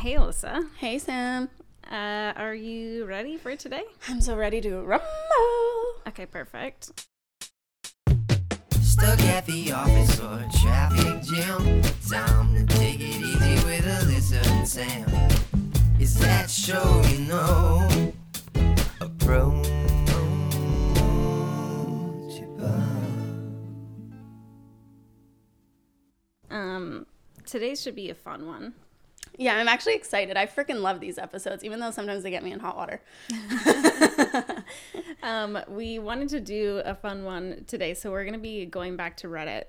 Hey, Alyssa. Hey, Sam. Uh, are you ready for today? I'm so ready to rumble. Okay, perfect. Stuck at the office or a traffic jam. Time to take it easy with Alyssa and Sam. Is that show you know? Approach Um, today should be a fun one. Yeah, I'm actually excited. I freaking love these episodes, even though sometimes they get me in hot water. Um, we wanted to do a fun one today, so we're gonna be going back to Reddit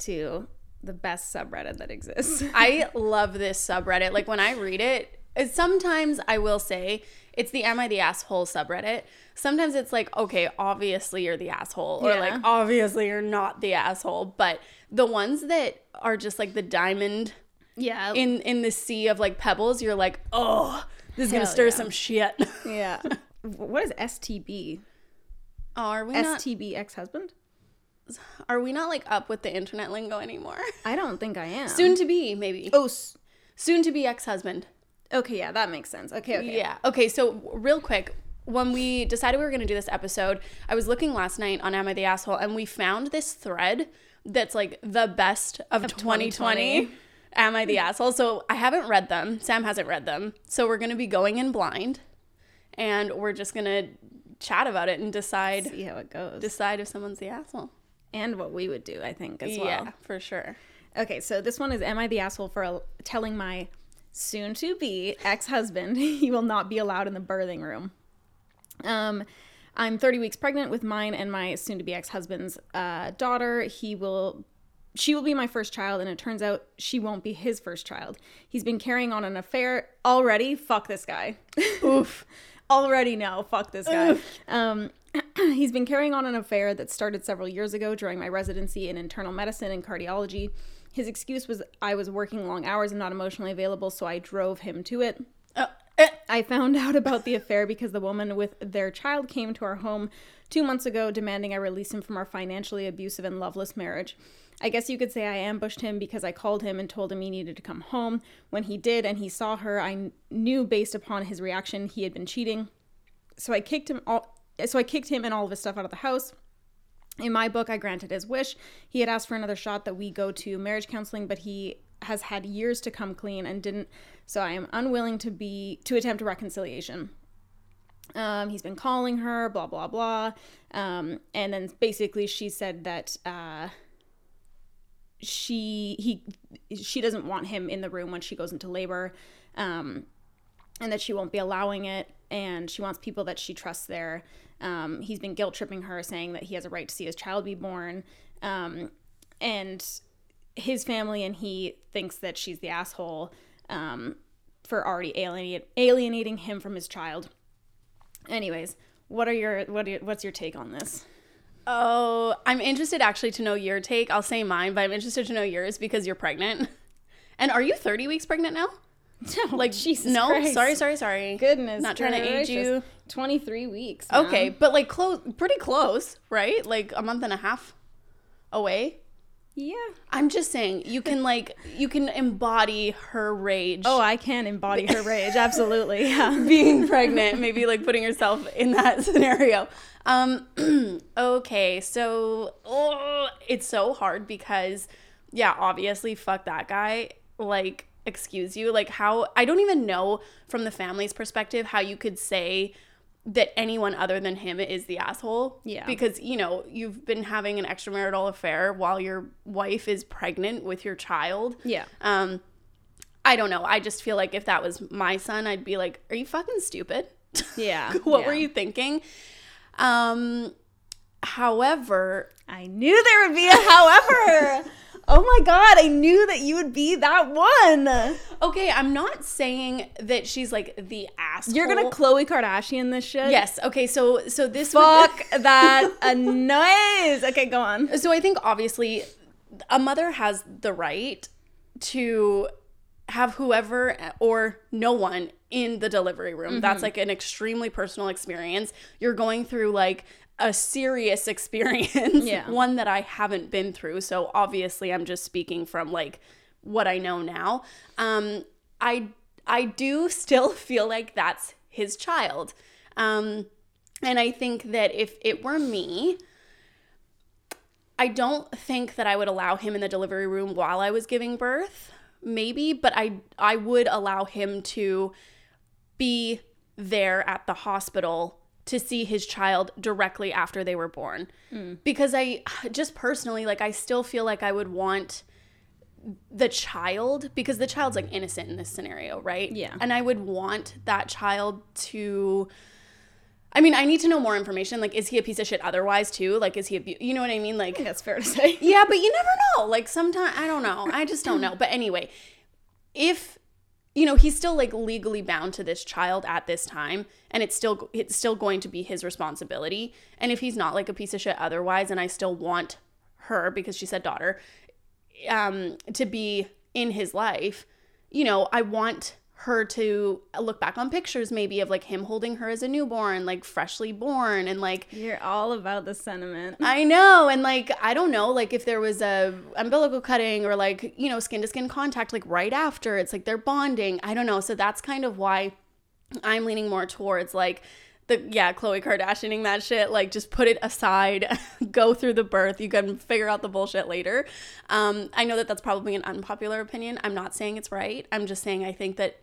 to the best subreddit that exists. I love this subreddit. Like when I read it, sometimes I will say it's the Am I the Asshole subreddit. Sometimes it's like, okay, obviously you're the asshole, or Yeah. like, obviously you're not the asshole. But the ones that are just like the diamond yeah. in in the sea of like pebbles, you're like, oh, this is gonna stir yeah. some shit. yeah. what is STB? Oh, are we not? STB ex husband? Are we not like up with the internet lingo anymore? I don't think I am. Soon to be, maybe. Oh, s- Soon to be ex husband. okay. Yeah, that makes sense. Okay. Okay. Yeah. Okay. So real quick, when we decided we were going to do this episode, I was looking last night on Am I the Asshole, and we found this thread that's like the best of, 2020. 2020. Am I the asshole? So I haven't read them. Sam hasn't read them. So we're going to be going in blind, and we're just going to chat about it and decide See how it goes. decide if someone's the asshole. and what we would do, I think, as well. Yeah, for sure. Okay, so this one is Am I the asshole for telling my soon to be ex husband he will not be allowed in the birthing room? Um, I'm 30 weeks pregnant with mine and my soon to be ex husband's uh, daughter. He will. She will be my first child, and it turns out she won't be his first child. He's been carrying on an affair already. Fuck this guy. Oof. Already no. Fuck this guy. Um, he's been carrying on an affair that started several years ago during my residency in internal medicine and cardiology. His excuse was I was working long hours and not emotionally available, so I drove him to it. Oh, eh. I found out about the affair because the woman with their child came to our home two months ago demanding I release him from our financially abusive and loveless marriage. I guess you could say I ambushed him because I called him and told him he needed to come home. When he did and he saw her, I knew based upon his reaction he had been cheating. So I kicked him all so I kicked him and all of his stuff out of the house. In my book, I granted his wish. He had asked for another shot that we go to marriage counseling, but he has had years to come clean and didn't. So I am unwilling to be to attempt a reconciliation. Um, he's been calling her, blah blah blah, um, and then basically she said that uh, she he she doesn't want him in the room when she goes into labor, um, and that she won't be allowing it, and she wants people that she trusts there. Um, he's been guilt tripping her, saying that he has a right to see his child be born, um, and his family and he thinks that she's the asshole um, for already alienate, alienating him from his child. Anyways, what are your what are what's your take on this? Oh, I'm interested actually to know your take. I'll say mine, but I'm interested to know yours because you're pregnant. And are you 30 weeks pregnant now? No, like Jesus no, Christ. sorry, sorry, sorry. Goodness, Not trying to age you. Twenty three weeks. man. Okay, but like close, pretty close, right? Like a month and a half away. Yeah. I'm just saying, you can like you can embody her rage. Oh, I can embody her rage. Absolutely. Yeah. being pregnant, maybe like putting yourself in that scenario. Um, okay, so oh, it's so hard because, yeah, obviously, fuck that guy. Like, excuse you. Like, how I don't even know from the family's perspective how you could say that anyone other than him is the asshole. Yeah. Because, you know, you've been having an extramarital affair while your wife is pregnant with your child. Yeah. Um, I don't know. I just feel like if that was my son, I'd be like, "Are you fucking stupid? Yeah. what yeah. were you thinking?" Um, however, I knew there would be a however. oh my god, I knew that you would be that one. okay, I'm not saying that she's like the asshole. You're gonna Khloe Kardashian this shit. yes. Okay, so so this would- Fuck that a noise. Okay, go on. so I think obviously a mother has the right to have whoever or no one in the delivery room. That's mm-hmm. like an extremely personal experience. You're going through like a serious experience, Yeah. one that I haven't been through. So obviously I'm just speaking from like what I know now. Um I I do still feel like that's his child. Um, and I think that if it were me, I don't think that I would allow him in the delivery room while I was giving birth. Maybe, but I I would allow him to be there at the hospital to see his child directly after they were born. Hmm. Because I just personally like I still feel like I would want the child because the child's like innocent in this scenario, right? Yeah. And I would want that child to I mean, I need to know more information. Like, is he a piece of shit otherwise too? Like, is he a, you know what I mean? Like, That's fair to say. yeah, but you never know. Like sometimes I don't know. I just don't know. But anyway, if you know, he's still like legally bound to this child at this time and it's still it's still going to be his responsibility. And if he's not like a piece of shit otherwise and I still want her because she said daughter um to be in his life, you know, I want her to look back on pictures maybe of like him holding her as a newborn, like freshly born and like You're all about the sentiment. I know, and like I don't know, like if there was a umbilical cutting or like you know skin to skin contact, like right after, it's like they're bonding. I don't know, so that's kind of why I'm leaning more towards like the yeah Khloe Kardashianing that shit. Like just put it aside, go through the birth. You can figure out the bullshit later. Um, I know that that's probably an unpopular opinion. I'm not saying it's right. I'm just saying I think that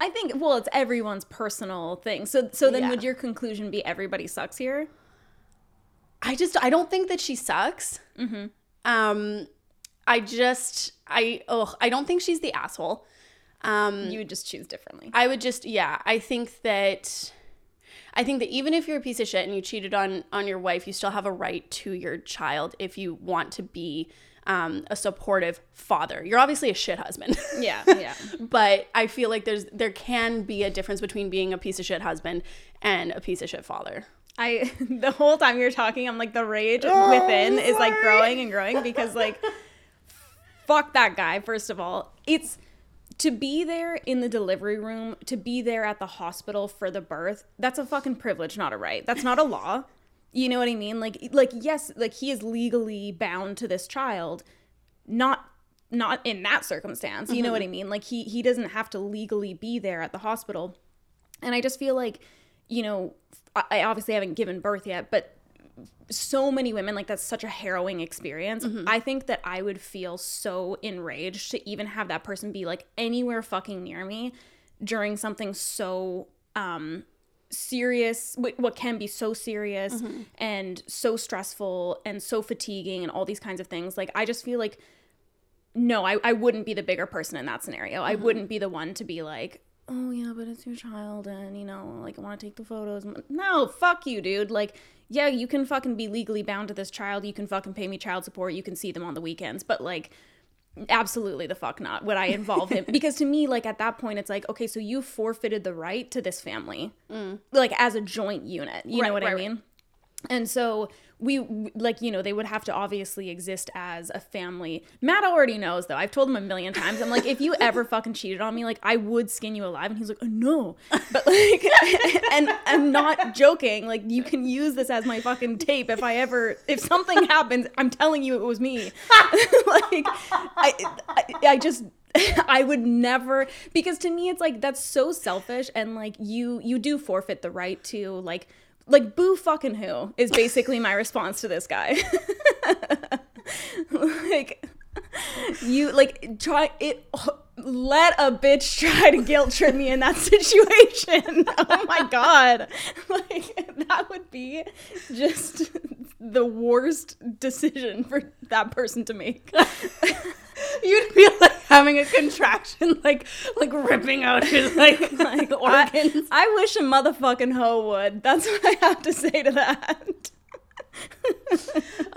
I think well, it's everyone's personal thing. So so then Yeah. would your conclusion be everybody sucks here? I just I don't think that she sucks. Mm-hmm. Um, I just I oh I don't think she's the asshole. Um, You would just choose differently. I would just yeah, I think that I think that even if you're a piece of shit and you cheated on on your wife, you still have a right to your child if you want to be um, a supportive father. You're obviously a shit husband. Yeah, yeah. but I feel like there's there can be a difference between being a piece of shit husband and a piece of shit father. I the whole time you're talking, I'm like the rage within is like growing and growing because like fuck that guy, first of all. It's to be there in the delivery room, to be there at the hospital for the birth, that's a fucking privilege, not a right. That's not a law. You know what I mean? Like like yes, like he is legally bound to this child, not not in that circumstance. You know what I mean? Like he he doesn't have to legally be there at the hospital. And I just feel like, you know, I I obviously haven't given birth yet, but so many women like that's such a harrowing experience. I think that I would feel so enraged to even have that person be like anywhere fucking near me during something so um serious what can be so serious mm-hmm. and so stressful and so fatiguing and all these kinds of things like i just feel like no I, I wouldn't be the bigger person in that scenario. I mm-hmm. wouldn't be the one to be like oh yeah but it's your child and you know like i want to take the photos. No fuck you dude. Like yeah you can fucking be legally bound to this child. You can fucking pay me child support. You can see them on the weekends. But like absolutely the fuck not would i involve him. Because to me like at that point it's like okay so you forfeited the right to this family. Mm. Like as a joint unit. You know Right, what i right, right. mean and so we like you know they would have to obviously exist as a family. Matt already knows though. I've told him a million times. I'm like if you ever fucking cheated on me like i would skin you alive. And he's like oh, no. But like and i'm not joking. Like you can use this as my fucking tape if i ever if something happens. I'm telling you it was me. Like I, I i just I would never because to me it's like that's so selfish. And like you you do forfeit the right to like like boo fucking who is basically my response to this guy. like you like try it let a bitch try to guilt trip me in that situation. oh my god. Like that would be just the worst decision for that person to make. You'd be like having a contraction, like like ripping out his like, Like, organs. I, I wish a motherfucking hoe would. That's what I have to say to that.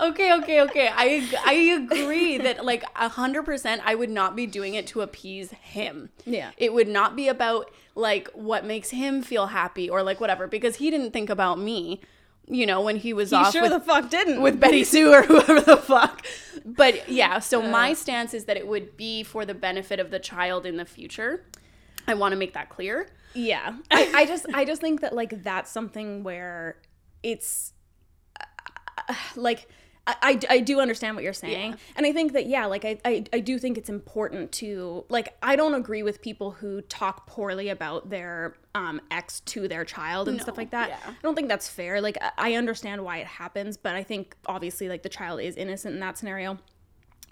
Okay, okay, okay. I I agree that like a hundred percent, I would not be doing it to appease him. Yeah. it would not be about like what makes him feel happy or like whatever because he didn't think about me. You know, when he was He off sure with the fuck didn't. with Betty Sue or whoever the fuck. But yeah, so my stance is that it would be for the benefit of the child in the future. I want to make that clear. yeah. I, I just I just think that like that's something where it's uh, like I, I, I do understand what you're saying. Yeah. And I think that, yeah, like, I, I, I do think it's important to, like, I don't agree with people who talk poorly about their um, ex to their child and stuff like that. yeah. I don't think that's fair. Like, I- I understand why it happens, but I think obviously, like, the child is innocent in that scenario.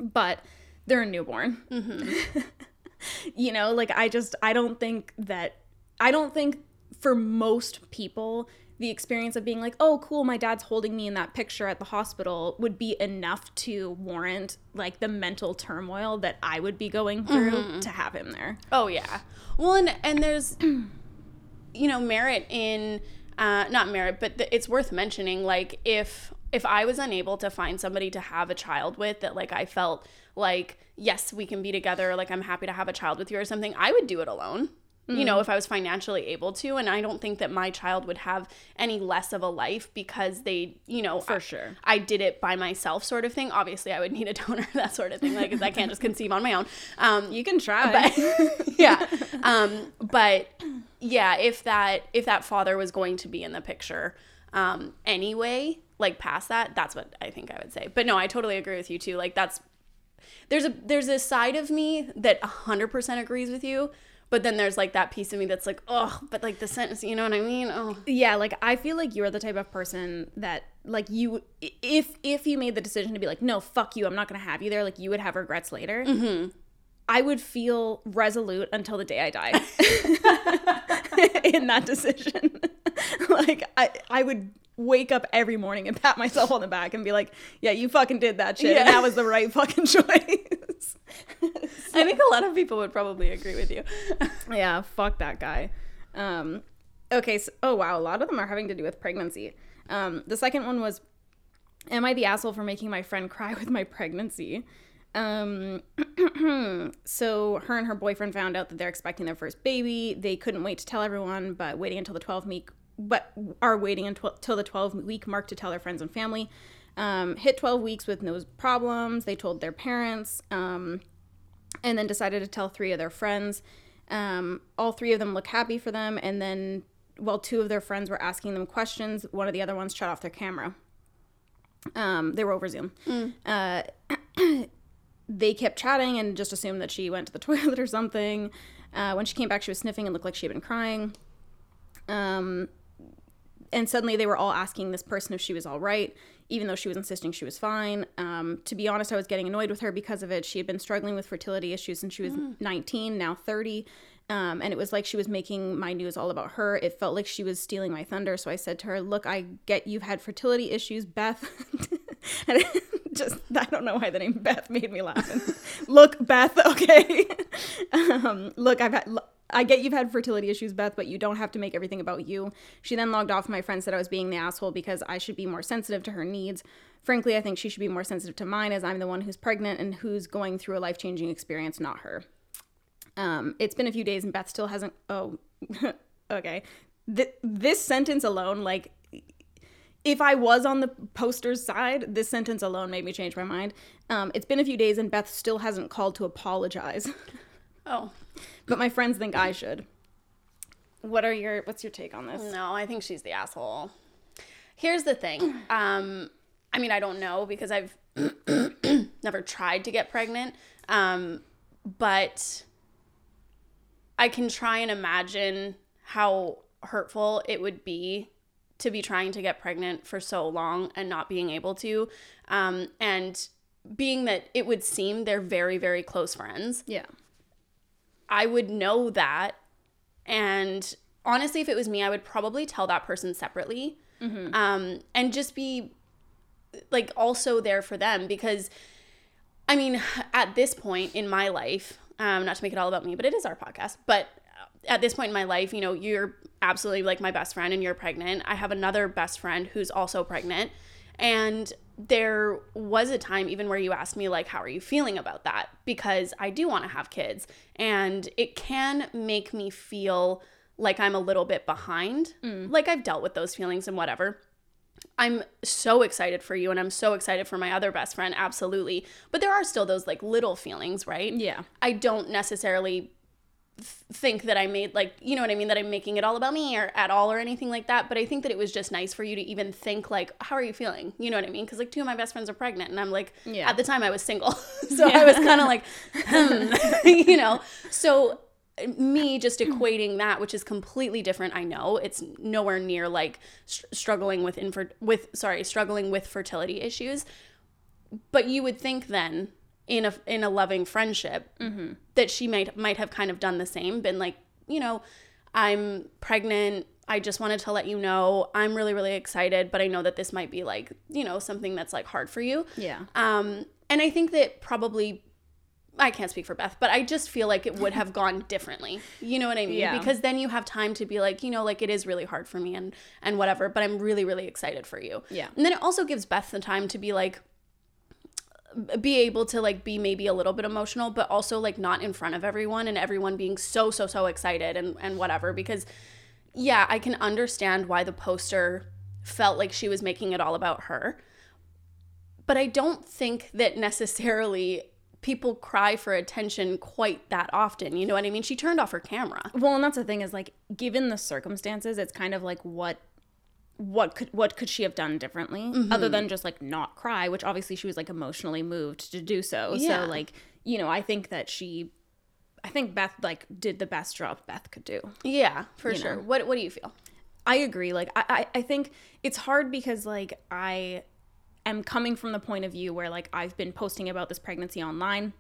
But they're a newborn. you know, like, I just, I don't think that, I don't think for most people, the experience of being like, oh, cool, my dad's holding me in that picture at the hospital would be enough to warrant like the mental turmoil that I would be going through to have him there. Oh yeah. Well, and and there's, you know, merit in, uh, not merit, but it's worth mentioning. Like if if I was unable to find somebody to have a child with that, like I felt like yes, we can be together. Like I'm happy to have a child with you or something. I would do it alone. You know, if I was financially able to, and I don't think that my child would have any less of a life because they, you know, For I- sure. I did it by myself, sort of thing. Obviously, I would need a donor, that sort of thing, like I can't just conceive on my own. Um, You can try. but yeah um but yeah if that if that father was going to be in the picture um anyway like past that that's what i think i would say but no i totally agree with you too like that's there's a there's a side of me that 100% agrees with you but then there's like that piece of me that's like oh but like the sentence you know what i mean oh yeah, like I feel like you're the type of person that like you if if you made the decision to be like, no, fuck you, I'm not gonna have you there, like you would have regrets later. Mm-hmm. I would feel resolute until the day I die in that decision. like I I would wake up every morning and pat myself on the back and be like, yeah, you fucking did that shit, and that was the right fucking choice. i think a lot of people would probably agree with you yeah, fuck that guy. Um, okay, so, oh wow, a lot of them are having to do with pregnancy. Um, the second one was, am I the asshole for making my friend cry with my pregnancy? Um, so her and her boyfriend found out that they're expecting their first baby. They couldn't wait to tell everyone, but waiting until the 12 week, but are waiting until the 12 week mark to tell their friends and family. Um, hit 12 weeks with no problems. They told their parents. Um, and then decided to tell three of their friends. Um, all three of them look happy for them, and then while two of their friends were asking them questions, one of the other ones shut off their camera. Um, they were over Zoom. Uh, they kept chatting and just assumed that she went to the toilet or something. Uh, when she came back, she was sniffing and looked like she had been crying. Um, and suddenly they were all asking this person if she was all right, even though she was insisting she was fine. Um, to be honest, I was getting annoyed with her because of it. She had been struggling with fertility issues since she was 19, now 30. Um, and it was like she was making my news all about her. It felt like she was stealing my thunder. So I said to her, Look, I get you've had fertility issues, Beth. and just, I don't know why the name Beth made me laugh. look, Beth, okay. um, look, I've had. I get you've had fertility issues, Beth, but you don't have to make everything about you. She then logged off. My friend said I was being the asshole because I should be more sensitive to her needs. Frankly, I think she should be more sensitive to mine as I'm the one who's pregnant and who's going through a life changing experience, not her. Um, it's been a few days and Beth still hasn't. Oh, okay. Th- this sentence alone, like, if I was on the poster's side, this sentence alone made me change my mind. Um, it's been a few days and Beth still hasn't called to apologize. oh but my friends think I should. What are your what's your take on this? No, I think she's the asshole. Here's the thing. Um, I mean, I don't know because I've never tried to get pregnant. Um, but I can try and imagine how hurtful it would be to be trying to get pregnant for so long and not being able to. Um, and being that it would seem they're very, very close friends. Yeah. I would know that. And honestly, if it was me, I would probably tell that person separately um, and just be like also there for them because I mean, at this point in my life, um, not to make it all about me, but it is our podcast, but at this point in my life, you know, you're absolutely like my best friend and you're pregnant. I have another best friend who's also pregnant. And there was a time even where you asked me like how are you feeling about that because I do want to have kids and it can make me feel like I'm a little bit behind. Mm. Like I've dealt with those feelings and whatever. I'm so excited for you and I'm so excited for my other best friend absolutely. But there are still those like little feelings, right? Yeah. I don't necessarily think that I made like you know what I mean? That I'm making it all about me or at all or anything like that. But I think that it was just nice for you to even think like how are you feeling? You know what I mean? Because like two of my best friends are pregnant and I'm like Yeah. at the time I was single. So I was kind of like hmm, you know? So me just equating that which is completely different I know. It's nowhere near like str- struggling with infer- with sorry struggling with fertility issues. But you would think then in a in a loving friendship that she might might have kind of done the same been like you know i'm pregnant i just wanted to let you know i'm really really excited but i know that this might be like you know something that's like hard for you Yeah. um and i think that probably I can't speak for Beth, but I just feel like it would have gone differently. You know what I mean? Yeah. Because then you have time to be like, you know, like it is really hard for me and and whatever, but I'm really really excited for you. Yeah. And then it also gives Beth the time to be like be able to like be maybe a little bit emotional but also like not in front of everyone and everyone being so so so excited and and whatever because yeah, I can understand why the poster felt like she was making it all about her. But I don't think that necessarily people cry for attention quite that often. You know what I mean? She turned off her camera. Well, and that's the thing is like given the circumstances, it's kind of like what what could what could she have done differently mm-hmm. other than just like not cry, which obviously she was like emotionally moved to do so. Yeah. So like, you know, I think that she I think Beth like did the best job Beth could do. Yeah, for sure. know. What what do you feel? I agree. Like I, I, I think it's hard because like I am coming from the point of view where like I've been posting about this pregnancy online.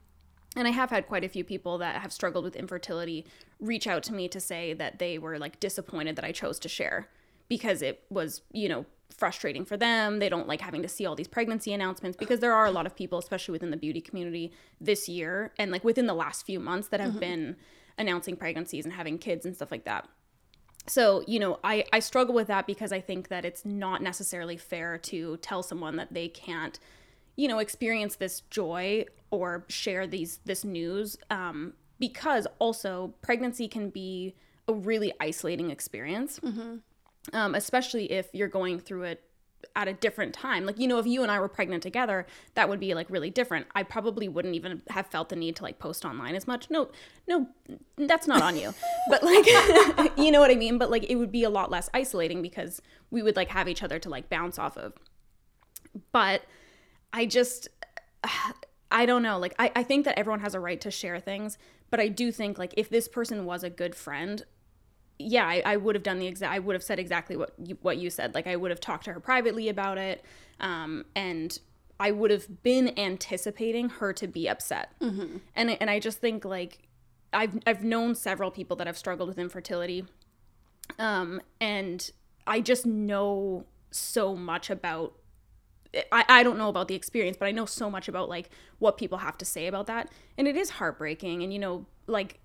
And I have had quite a few people that have struggled with infertility reach out to me to say that they were like disappointed that I chose to share because it was, you know, frustrating for them. They don't like having to see all these pregnancy announcements because there are a lot of people, especially within the beauty community this year and like within the last few months that have been announcing pregnancies and having kids and stuff like that. So you know I, I struggle with that because i think that it's not necessarily fair to tell someone that they can't you know experience this joy or share these this news um, because also pregnancy can be a really isolating experience um, especially if you're going through it at a different time. Like, you know, if you and I were pregnant together, that would be like really different. I probably wouldn't even have felt the need to like post online as much. No, no, that's not on you. But like, you know what I mean? But like, it would be a lot less isolating because we would like have each other to like bounce off of. But I just, I don't know. Like, I, I think that everyone has a right to share things. But I do think like if this person was a good friend, yeah, I, I would have done the exact. I would have said exactly what you, what you said. Like I would have talked to her privately about it, um, and I would have been anticipating her to be upset. Mm-hmm. And I- and I just think like I've I've known several people that have struggled with infertility, um, and I just know so much about. I, I don't know about the experience, but I know so much about like what people have to say about that. And it is heartbreaking. And you know, like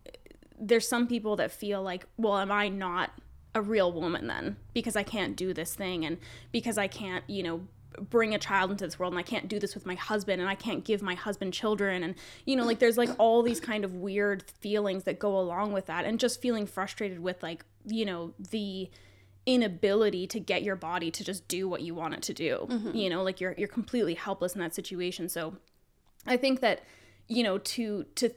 there's some people that feel like, well, am I not a real woman then? Because I can't do this thing and because I can't, you know, bring a child into this world and I can't do this with my husband and I can't give my husband children and you know like there's like all these kind of weird feelings that go along with that and just feeling frustrated with like you know the inability to get your body to just do what you want it to do. Mm-hmm. You know like you're you're completely helpless in that situation. So I think that you know to to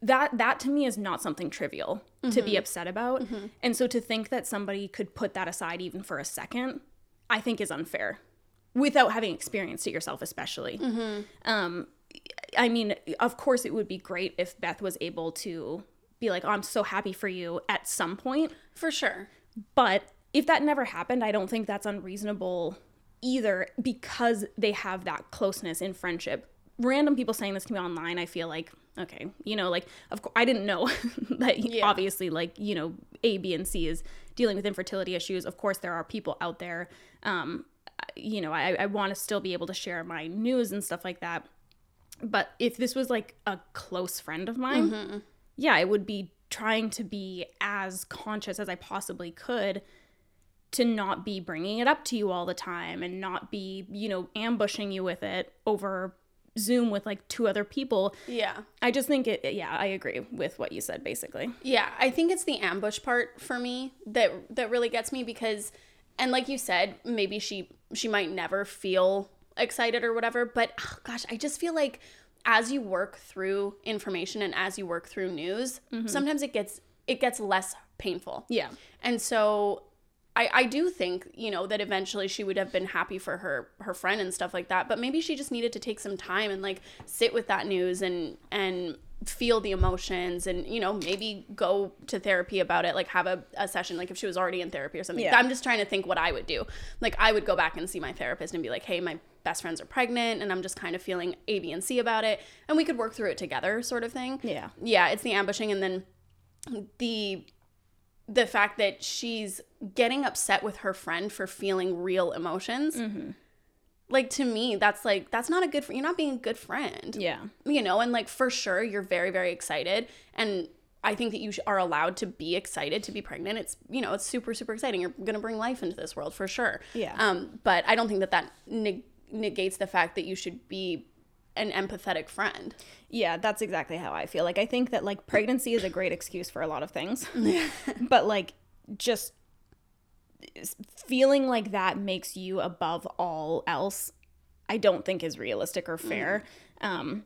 that that to me is not something trivial to be mm-hmm. upset about. Mm-hmm. And so to think that somebody could put that aside even for a second, I think is unfair without having experienced it yourself especially. Mm-hmm. Um I mean, of course it would be great if Beth was able to be like, "Oh, I'm so happy for you" at some point. For sure. But if that never happened, I don't think that's unreasonable either because they have that closeness in friendship. Random people saying this to me online, I feel like, okay, you know, like, of course, I didn't know that Yeah. obviously, like, you know, A, B, and C is dealing with infertility issues. Of course, there are people out there. Um, you know, I, I want to still be able to share my news and stuff like that. But if this was like a close friend of mine, yeah, I would be trying to be as conscious as I possibly could to not be bringing it up to you all the time and not be, you know, ambushing you with it over Zoom with like two other people. Yeah. I just think it, yeah, I agree with what you said basically. Yeah, I think it's the ambush part for me that that really gets me because and like you said, maybe she she might never feel excited or whatever, but oh gosh, I just feel like as you work through information and as you work through news, mm-hmm. sometimes it gets it gets less painful. Yeah. And so I, I do think, you know, that eventually she would have been happy for her her friend and stuff like that. But maybe she just needed to take some time and like sit with that news and and feel the emotions and, you know, maybe go to therapy about it, like have a, a session, like if she was already in therapy or something. Yeah. I'm just trying to think what I would do. Like I would go back and see my therapist and be like, hey, my best friends are pregnant and I'm just kind of feeling A, B, and C about it. And we could work through it together, sort of thing. Yeah. Yeah, it's the ambushing and then the the fact that she's getting upset with her friend for feeling real emotions like to me that's like that's not a good you're not being a good friend Yeah. you know and like for sure you're very very excited and i think that you are allowed to be excited to be pregnant it's you know it's super super exciting you're gonna bring life into this world for sure Yeah. um but i don't think that that neg- negates the fact that you should be an empathetic friend Yeah, that's exactly how I feel. Like I think that like pregnancy is a great excuse for a lot of things. but like just feeling like that makes you above all else I don't think is realistic or fair. Um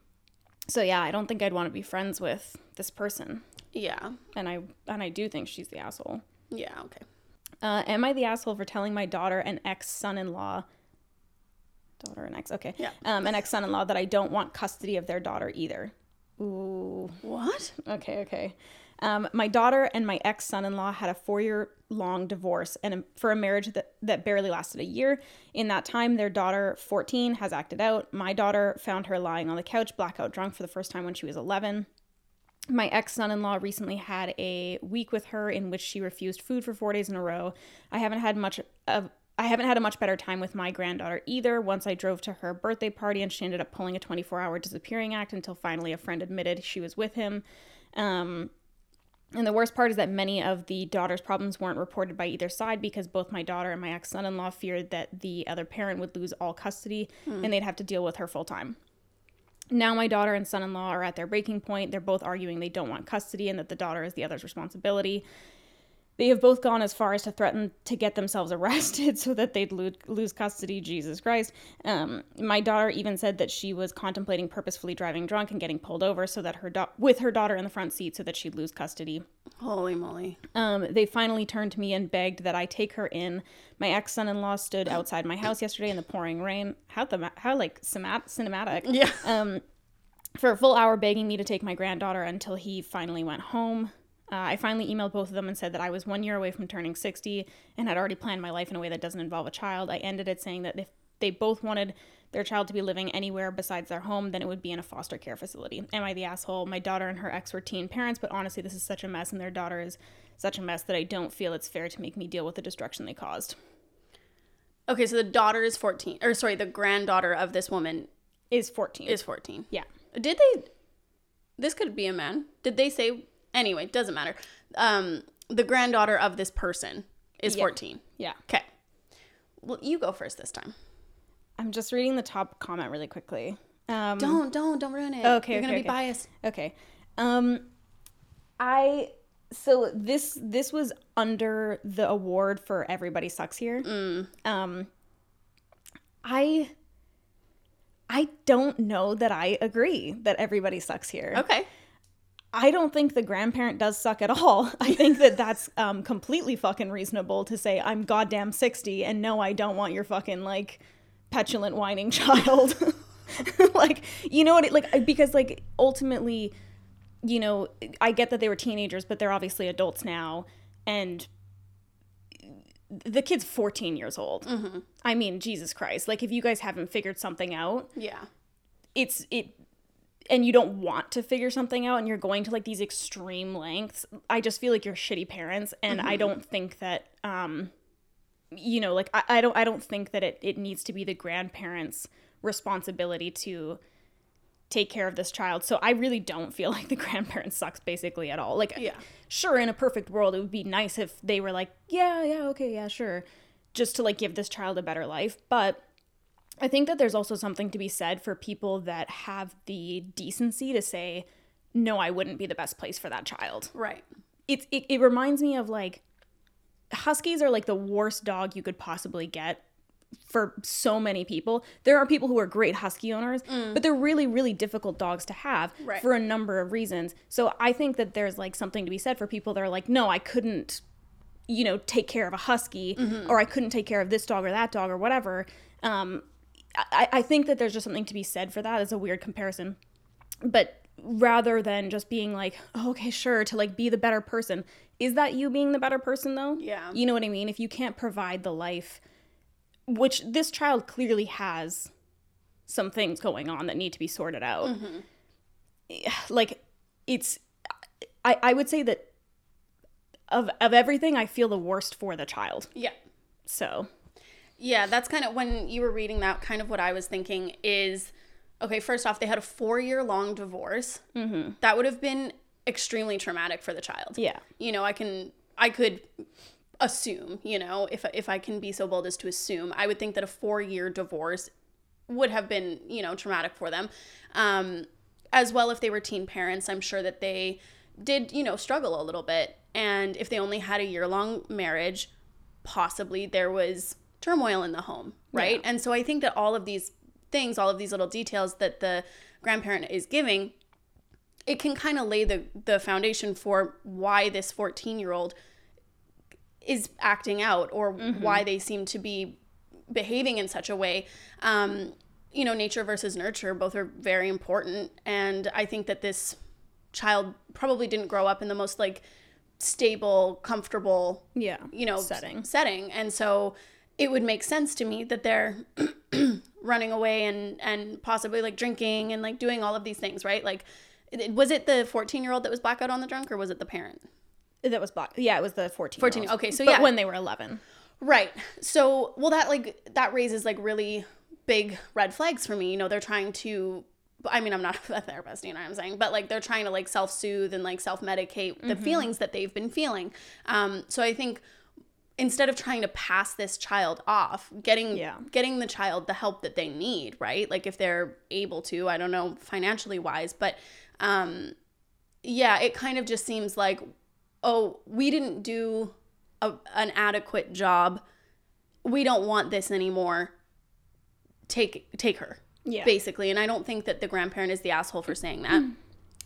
so yeah, I don't think I'd want to be friends with this person. yeah And I and I do think she's the asshole. yeah okay Uh, am I the asshole for telling my daughter and ex son in law, daughter and ex, okay, Yeah. um, an ex son in law that I don't want custody of their daughter either? Ooh, what okay, okay. Um, my daughter and my ex son in law had a four year long divorce and a, for a marriage that, that barely lasted a year. In that time, their daughter, 14, has acted out. My daughter found her lying on the couch, blackout drunk for the first time when she was 11 my ex son in law recently had a week with her in which she refused food for four days in a row. I haven't had much of I haven't had a much better time with my granddaughter either. Once I drove to her birthday party and she ended up pulling a 24 hour disappearing act until finally a friend admitted she was with him. Um, and the worst part is that many of the daughter's problems weren't reported by either side because both my daughter and my ex son in law feared that the other parent would lose all custody hmm. and they'd have to deal with her full time. Now my daughter and son-in-law are at their breaking point. They're both arguing they don't want custody and that the daughter is the other's responsibility. They have both gone as far as to threaten to get themselves arrested so that they'd lo- lose custody. Jesus Christ. Um, my daughter even said that she was contemplating purposefully driving drunk and getting pulled over so that her da- with her daughter in the front seat so that she'd lose custody. holy moly Um, they finally turned to me and begged that I take her in. My ex son-in-law stood outside my house yesterday in the pouring rain. How the how like cinemat- cinematic yeah um, for a full hour begging me to take my granddaughter until he finally went home. Uh, I finally emailed both of them and said that I was one year away from turning 60 and had already planned my life in a way that doesn't involve a child. I ended it saying that if they both wanted their child to be living anywhere besides their home, then it would be in a foster care facility. Am I the asshole? My daughter and her ex were teen parents, but honestly, this is such a mess, and their daughter is such a mess that I don't feel it's fair to make me deal with the destruction they caused. Okay, so the daughter is 14, or sorry, the granddaughter of this woman Is 14. is 14. yeah. Did they? This could be a man. Did they say? Anyway, doesn't matter. Um, the granddaughter of this person is Yeah. 14. Yeah. Okay. Well, you go first this time. I'm just reading the top comment really quickly. Um, Don't, don't, don't ruin it. Okay, You're gonna okay, be biased. Okay. Um I so this this was under the award for everybody sucks here. Um I I don't know that I agree that everybody sucks here. Okay. I don't think the grandparent does suck at all. I think that that's um, completely fucking reasonable to say I'm goddamn 60 and no, I don't want your fucking like petulant whining child. like, you know what? It, like, because like ultimately, you know, I get that they were teenagers, but they're obviously adults now, and the kid's 14 years old. I mean, Jesus Christ! Like, if you guys haven't figured something out, Yeah. it's it and you don't want to figure something out and you're going to like these extreme lengths i just feel like you're shitty parents and i don't think that um you know like i, I don't i don't think that it, it needs to be the grandparents responsibility to take care of this child. So i really don't feel like the grandparent sucks basically at all. Like Yeah. sure in a perfect world it would be nice if they were like yeah yeah okay yeah sure just to like give this child a better life but I think that there's also something to be said for people that have the decency to say, no, I wouldn't be the best place for that child. Right. It's it, it reminds me of like huskies are like the worst dog you could possibly get for so many people. There are people who are great husky owners, but they're really really difficult dogs to have Mm. Right. for a number of reasons. So I think that there's like something to be said for people that are like, "No, I couldn't you know, take care of a husky Mm-hmm. or I couldn't take care of this dog or that dog or whatever." Um I, I think that there's just something to be said for that. It's a weird comparison. But rather than just being like, oh, okay, sure, to like be the better person, is that you being the better person though? Yeah. You know what I mean? If you can't provide the life, which this child clearly has some things going on that need to be sorted out. Mm-hmm. Like, it's, I, I would say that of, of everything, I feel the worst for the child. Yeah. So, Yeah, that's kind of when you were reading that, kind of what I was thinking is okay, first off, they had a four year long divorce. Mm-hmm. That would have been extremely traumatic for the child. yeah. You know, I can, I could assume, you know, if, if I can be so bold as to assume, I would think that a four year divorce would have been, you know, traumatic for them. Um, as well, if they were teen parents, I'm sure that they did, you know, struggle a little bit. And if they only had a year long marriage, possibly there was turmoil in the home, right? And so I think that all of these things, all of these little details that the grandparent is giving, it can kind of lay the the foundation for why this 14 year old is acting out or why they seem to be behaving in such a way um, you know nature versus nurture both are very important and i think that this child probably didn't grow up in the most like stable comfortable Yeah. you know setting. setting and so it would make sense to me that they're running away and and possibly like drinking and like doing all of these things right like it- was it the 14 year old that was blackout on the drunk or was it the parent That was black. Yeah, it was the 14. 14, okay, so but yeah. when they were 11. Right. So, well, that like that raises like really big red flags for me. You know, they're trying to. I mean, I'm not a therapist, you know what I'm saying, but like they're trying to like self soothe and like self medicate the feelings that they've been feeling. Um, so I think instead of trying to pass this child off, getting Yeah. getting the child the help that they need, right? Like if they're able to, I don't know financially wise, but um, yeah, it kind of just seems like, oh, we didn't do a, an adequate job. We don't want this anymore. Take take her. Yeah. Basically, and I don't think that the grandparent is the asshole for saying that.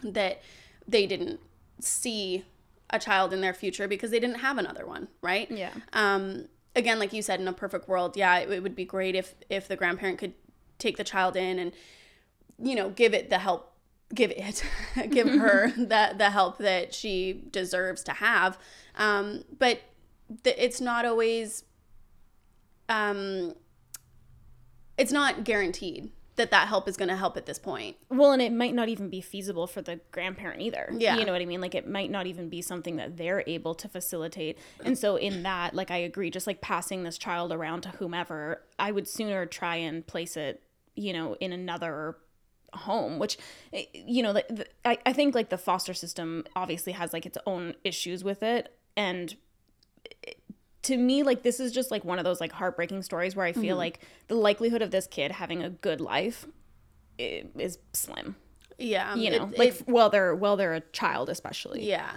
that they didn't see a child in their future because they didn't have another one, right? Yeah. um again like you said in a perfect world yeah it, it would be great if if the grandparent could take the child in and you know give it the help give it give her the the help that she deserves to have um but th- it's not always um it's not guaranteed that that help is going to help at this point Well, and it might not even be feasible for the grandparent either. Yeah. You know what I mean? Like it might not even be something that they're able to facilitate. And so in that, like I agree, just like passing this child around to whomever, I would sooner try and place it, you know, in another home which eh, you know the, the, I, I think like the foster system obviously has like its own issues with it and to me like this is just like one of those like heartbreaking stories where i feel mm-hmm. like the likelihood of this kid having a good life is slim yeah um, you know it- like it- well they're well they're a child especially Yeah.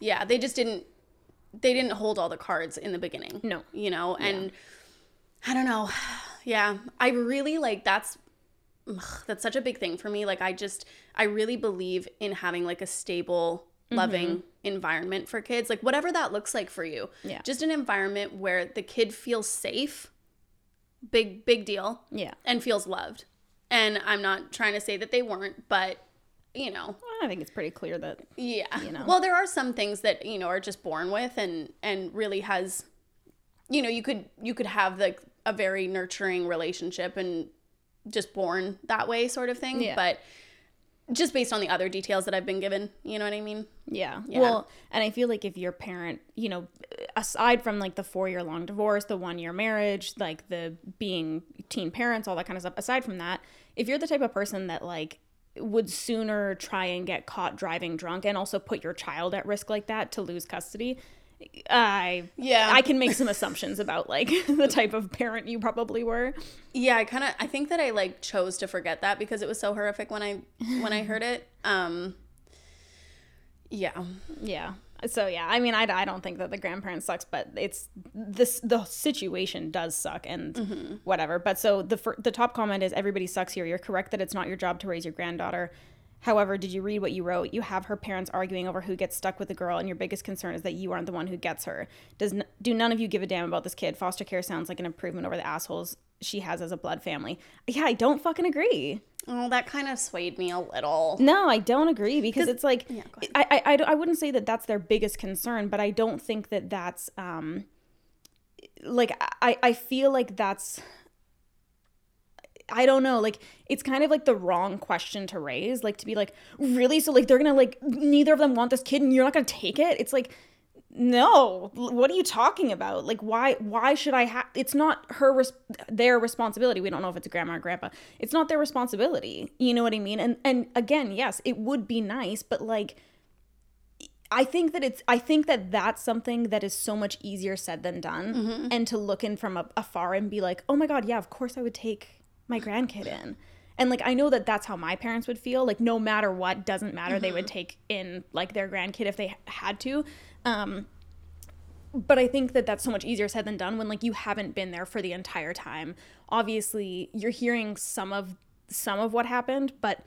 Yeah, they just didn't they didn't hold all the cards in the beginning. No. You know, and I don't know. Yeah, I really like that's ugh, that's such a big thing for me. Like I just I really believe in having like a stable loving mm-hmm. Environment for kids. Like whatever that looks like for you. Yeah. Just an environment where the kid feels safe. Big big deal yeah and feels loved. And I'm not trying to say that they weren't, but you know, i think it's pretty clear that yeah. You know? Well, there are some things that, you know, are just born with and and really has you know, you could you could have like a very nurturing relationship and just born that way sort of thing, Yeah. but just based on the other details that I've been given, you know what I mean? Yeah. Yeah. Well, and I feel like if your parent, you know, aside from like the four year long divorce, the one year marriage, like the being teen parents, all that kind of stuff, aside from that, if you're the type of person that like would sooner try and get caught driving drunk and also put your child at risk like that to lose custody, I Yeah. I can make some assumptions about like the type of parent you probably were. Yeah, I kind of I think that I like chose to forget that because it was so horrific when I when I heard it. Um yeah. Yeah. So yeah, I mean, I, I don't think that the grandparent sucks, but it's this the situation does suck and whatever. But so the the top comment is everybody sucks here. You're correct that it's not your job to raise your granddaughter. However, did you read what you wrote? You have her parents arguing over who gets stuck with the girl, and your biggest concern is that you aren't the one who gets her. Does n- do none of you give a damn about this kid? Foster care sounds like an improvement over the assholes she has as a blood family. Yeah, I don't fucking agree. Oh, that kind of swayed me a little. No, I don't agree because it's like yeah, I, I, I, I wouldn't say that that's their biggest concern, but I don't think that that's um like I, I feel like that's I don't know, like it's kind of like the wrong question to raise, like to be like, really? So like they're gonna like neither of them want this kid and you're not gonna take it? It's like no. What are you talking about? Like why why should i have it's not her res- their responsibility. We don't know if it's grandma or grandpa. It's not their responsibility. You know what i mean? And and again yes it would be nice but like i think that it's i think that that's something that is so much easier said than done mm-hmm. and to look in from a, afar and be like oh my god yeah of course i would take my grandkid in. And like i know that that's how my parents would feel. Like no matter what doesn't matter they would take in like their grandkid if they had to. Um but I think that that's so much easier said than done when like you haven't been there for the entire time. Obviously, you're hearing some of some of what happened, but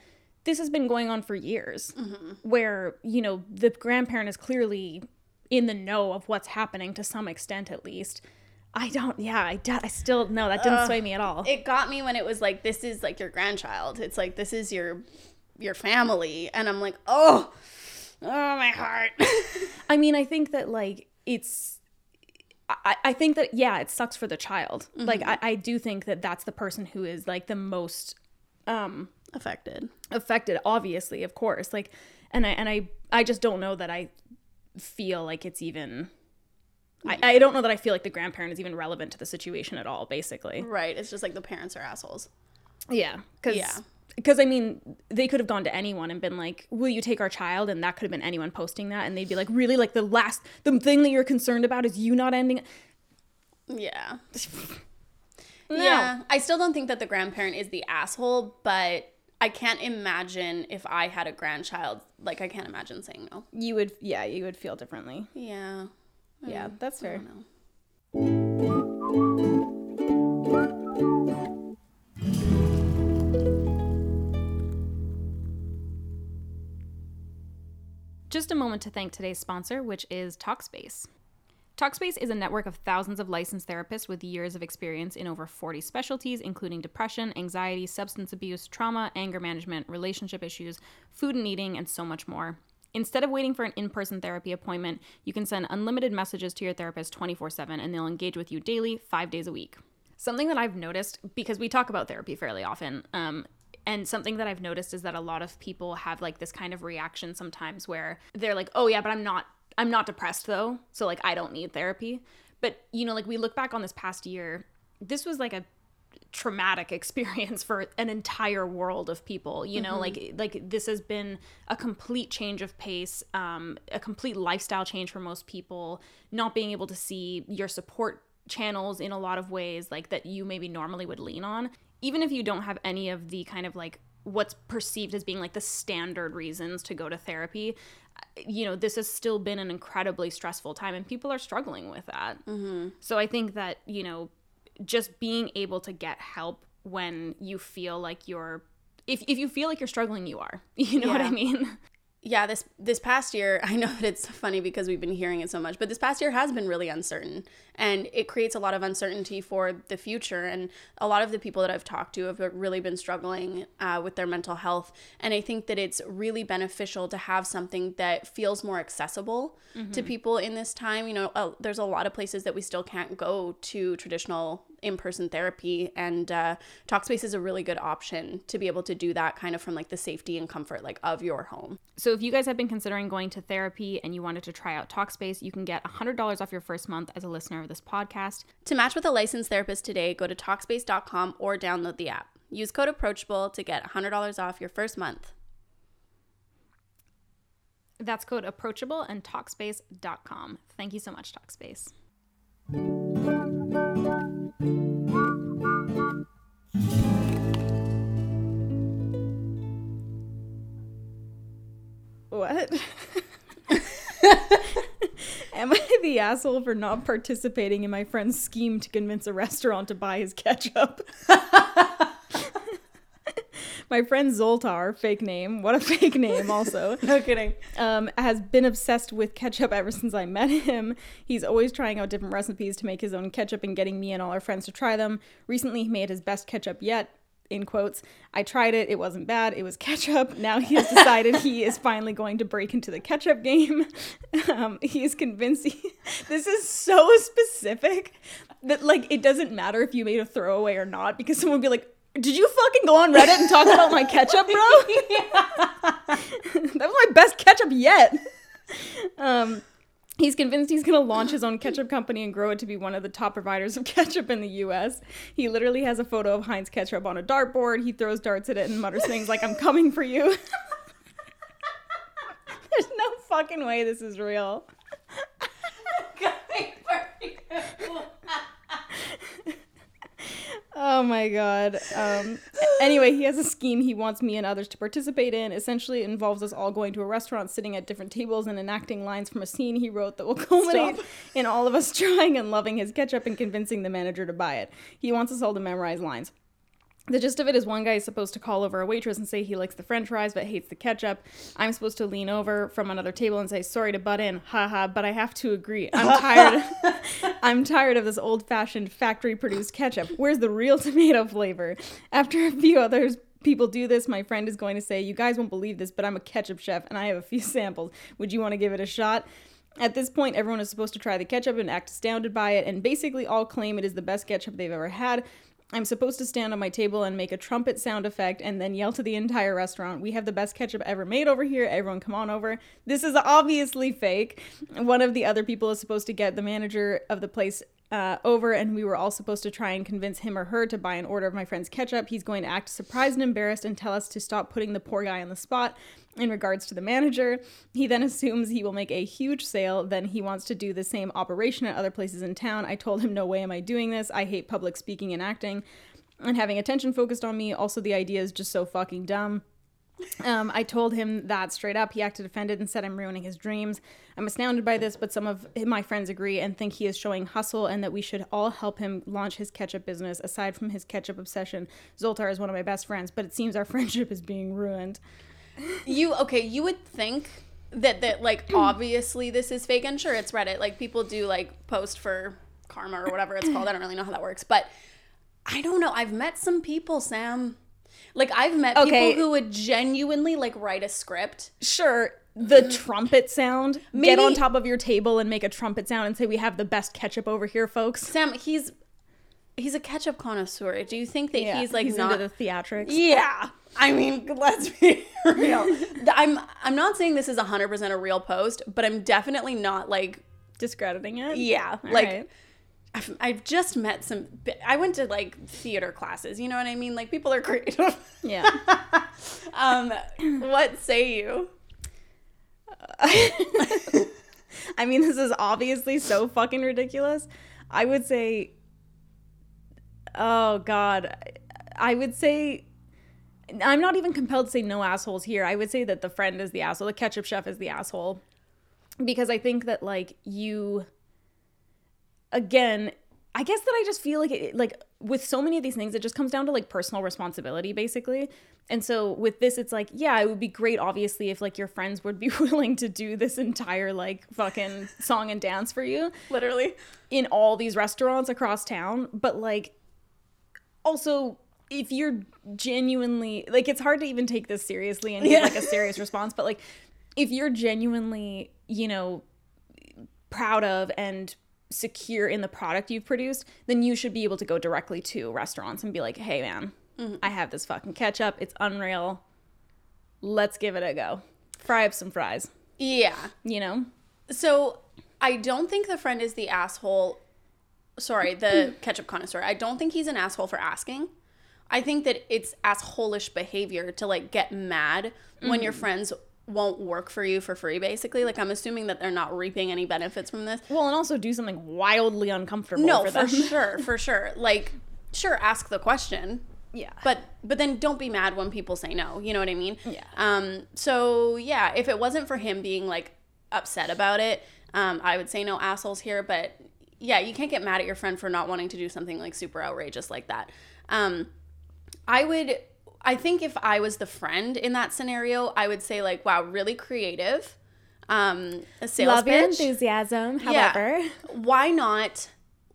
this has been going on for years where, you know, the grandparent is clearly in the know of what's happening to some extent at least. I don't yeah, I. I still no, that didn't sway me at all. It got me when it was like, this is like your grandchild. It's like this is your your family, and I'm like, oh, oh my heart. I mean, I think that like it's I, I think that yeah, it sucks for the child. Like I, I do think that that's the person who is like the most um Affected. affected obviously of course like and i and i i just don't know that i feel like it's even I, I don't know that i feel like the grandparent is even relevant to the situation at all basically Right. It's just like the parents are assholes. yeah because Yeah. because i mean they could have gone to anyone and been like will you take our child and that could have been anyone posting that and they'd be like really like the last the thing that you're concerned about is you not ending Yeah. no. Yeah. I still don't think that the grandparent is the asshole, but I can't imagine if I had a grandchild. Like, I can't imagine saying no. you would yeah you would feel differently Yeah. Yeah that's fair No. Just a moment to thank today's sponsor, which is Talkspace. Talkspace is a network of thousands of licensed therapists with years of experience in over 40 specialties, including depression, anxiety, substance abuse, trauma, anger management, relationship issues, food and eating, and so much more. Instead of waiting for an in person therapy appointment, you can send unlimited messages to your therapist 24 7 and they'll engage with you daily, five days a week. Something that I've noticed, because we talk about therapy fairly often, um, and something that I've noticed is that a lot of people have like this kind of reaction sometimes where they're like, "Oh yeah, but I'm not I'm not depressed though." So like I don't need therapy. But you know, like we look back on this past year, this was like a traumatic experience for an entire world of people you know like mm-hmm. like this has been a complete change of pace um a complete lifestyle change for most people not being able to see your support channels in a lot of ways like that you maybe normally would lean on. Even if you don't have any of the kind of like what's perceived as being like the standard reasons to go to therapy uh, you know this has still been an incredibly stressful time and people are struggling with that. Mm-hmm. So i think that you know just being able to get help when you feel like you're if, if you feel like you're struggling you are. You know what i mean yeah this this past year i know that it's funny because we've been hearing it so much but this past year has been really uncertain and it creates a lot of uncertainty for the future and a lot of the people that i've talked to have really been struggling uh, with their mental health and i think that it's really beneficial to have something that feels more accessible to people in this time. You know uh, there's a lot of places that we still can't go to traditional in-person therapy and uh, talkspace is a really good option to be able to do that kind of from like the safety and comfort like of your home so if you guys have been considering going to therapy and you wanted to try out talkspace you can get $100 off your first month as a listener of this podcast To match with a licensed therapist today, go to Talkspace.com or download the app. Use code Approachable to get $100 off your first month. that's code approachable and talkspace.com thank you so much talkspace what Am I the asshole for not participating in my friend's scheme to convince a restaurant to buy his ketchup. my friend Zoltar, fake name, what a fake name, also, No kidding. um, has been obsessed with ketchup ever since I met him. He's always trying out different recipes to make his own ketchup and getting me and all our friends to try them. Recently, he made his best ketchup yet. In quotes, I tried it. It wasn't bad. It was ketchup. Now he has decided he is finally going to break into the ketchup game. Um, he is convinced. He, this is so specific that like it doesn't matter if you made a throwaway or not because someone would be like, "Did you fucking go on Reddit and talk about my ketchup, bro?" that was my best ketchup yet. Um, he's convinced he's going to launch his own ketchup company and grow it to be one of the top providers of ketchup in the U.S. He literally has a photo of Heinz ketchup on a dartboard. He throws darts at it and mutters things like, "I'm coming for you." There's no fucking way this is real. Oh my god. Um, anyway, he has a scheme he wants me and others to participate in. Essentially, it involves us all going to a restaurant, sitting at different tables, and enacting lines from a scene he wrote that will culminate Stop. in all of us trying and loving his ketchup and convincing the manager to buy it. He wants us all to memorize lines. The gist of it is one guy is supposed to call over a waitress and say he likes the french fries but hates the ketchup. I'm supposed to lean over from another table and say, sorry to butt in, haha, but I have to agree. I'm tired I'm tired of this old fashioned factory produced ketchup. Where's the real tomato flavor? After a few others people do this, my friend is going to say, You guys won't believe this, but I'm a ketchup chef and I have a few samples. Would you want to give it a shot? At this point, everyone is supposed to try the ketchup and act astounded by it, and basically all claim it is the best ketchup they've ever had. I'm supposed to stand on my table and make a trumpet sound effect and then yell to the entire restaurant, We have the best ketchup ever made over here. Everyone come on over. This is obviously fake. One of the other people is supposed to get the manager of the place uh, over, and we were all supposed to try and convince him or her to buy an order of my friend's ketchup. He's going to act surprised and embarrassed and tell us to stop putting the poor guy on the spot in regards to the manager. He then assumes he will make a huge sale. Then he wants to do the same operation at other places in town. I told him, No way am I doing this. I hate public speaking and acting and having attention focused on me. Also, the idea is just so fucking dumb. Um, I told him that straight up. He acted offended and said I'm ruining his dreams. I'm astounded by this, but some of my friends agree and think he is showing hustle and that we should all help him launch his ketchup business. Aside from his ketchup obsession, Zoltar is one of my best friends, but it seems our friendship is being ruined. You okay? You would think that that like obviously this is fake, and sure it's Reddit. Like people do like post for karma or whatever it's called. I don't really know how that works, but I don't know. I've met some people, Sam. Like I've met Okay. people who would genuinely like write a script. Sure, the trumpet sound. Get on top of your table and make a trumpet sound and say, We have the best ketchup over here, folks. Sam, he's he's a ketchup connoisseur. Do you think that he's like he's not into the theatrics. Yeah. I mean, let's be real. I'm I'm not saying this is 100% a real post, but I'm definitely not like Discrediting it. yeah, All like right. I've, I've just met some I went to like theater classes, you know what I mean? Like people are creative. Yeah. um what say you? I mean, this is obviously so fucking ridiculous. I would say, oh God, I would say, I'm not even compelled to say no assholes here. I would say that the friend is the asshole, the ketchup chef is the asshole. Because I think that, like, you, again, I guess that I just feel like it, like with so many of these things, it just comes down to like personal responsibility, basically. And so with this, it's like, yeah, it would be great, obviously, if like your friends would be willing to do this entire like fucking song and dance for you Literally. in all these restaurants across town. But like, also, if you're genuinely like, it's hard to even take this seriously and Yeah. give like a serious response. But like, if you're genuinely, you know, proud of and secure in the product you've produced, then you should be able to go directly to restaurants and be like, hey, man, mm-hmm. I have this fucking ketchup. It's unreal. Let's give it a go. Fry up some fries, Yeah. you know? So I don't think the friend is the asshole. Sorry, the ketchup connoisseur. I don't think he's an asshole for asking. I think that it's assholish behavior to like get mad when your mm. friends won't work for you for free. Basically, like I'm assuming that they're not reaping any benefits from this. Well, and also do something wildly uncomfortable No, for for, sure, for sure. Like, sure, ask the question, yeah. but but then don't be mad when people say no. You know what I mean? Yeah. Um. So yeah, if it wasn't for him being like upset about it, Um, I would say no assholes here, but yeah, you can't get mad at your friend for not wanting to do something like super outrageous like that. Um, I would, I think if I was the friend in that scenario, I would say like, wow, really creative. Um, a sales Love your enthusiasm. Yeah. However, why not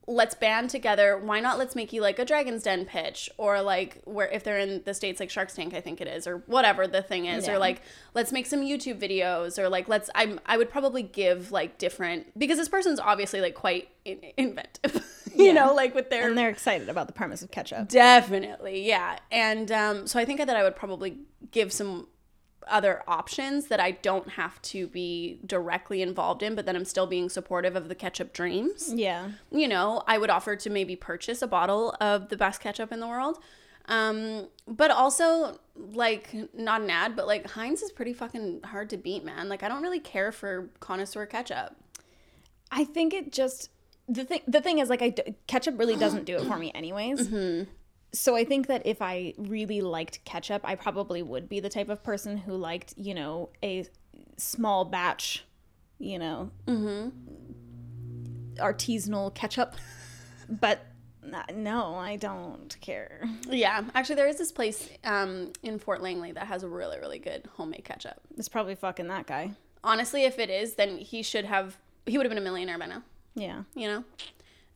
let's band together why not let's make you like a dragon's den pitch or like where if they're in the states like shark's tank i think it is or whatever the thing is Yeah. or like let's make some youtube videos or like let's i'm i would probably give like different because this person's obviously like quite in- inventive you Yeah. know like with their and they're excited about the premise of ketchup. Definitely, yeah. And um, so I think that I would probably give some other options that I don't have to be directly involved in, but then I'm still being supportive of the ketchup dreams. Yeah. You know, I would offer to maybe purchase a bottle of the best ketchup in the world. Um, but also like not an ad, but like Heinz is pretty fucking hard to beat, man. Like I don't really care for connoisseur ketchup. I think it just the thing the thing is like I d- ketchup really doesn't do it for me anyways. So I think that if I really liked ketchup, I probably would be the type of person who liked, you know, a small batch, you know, artisanal ketchup. But no, I don't care. Yeah, actually, there is this place um, in Fort Langley that has a really, really good homemade ketchup. It's probably fucking that guy. honestly, if it is, then he should have. He would have been a millionaire by now, Yeah. you know.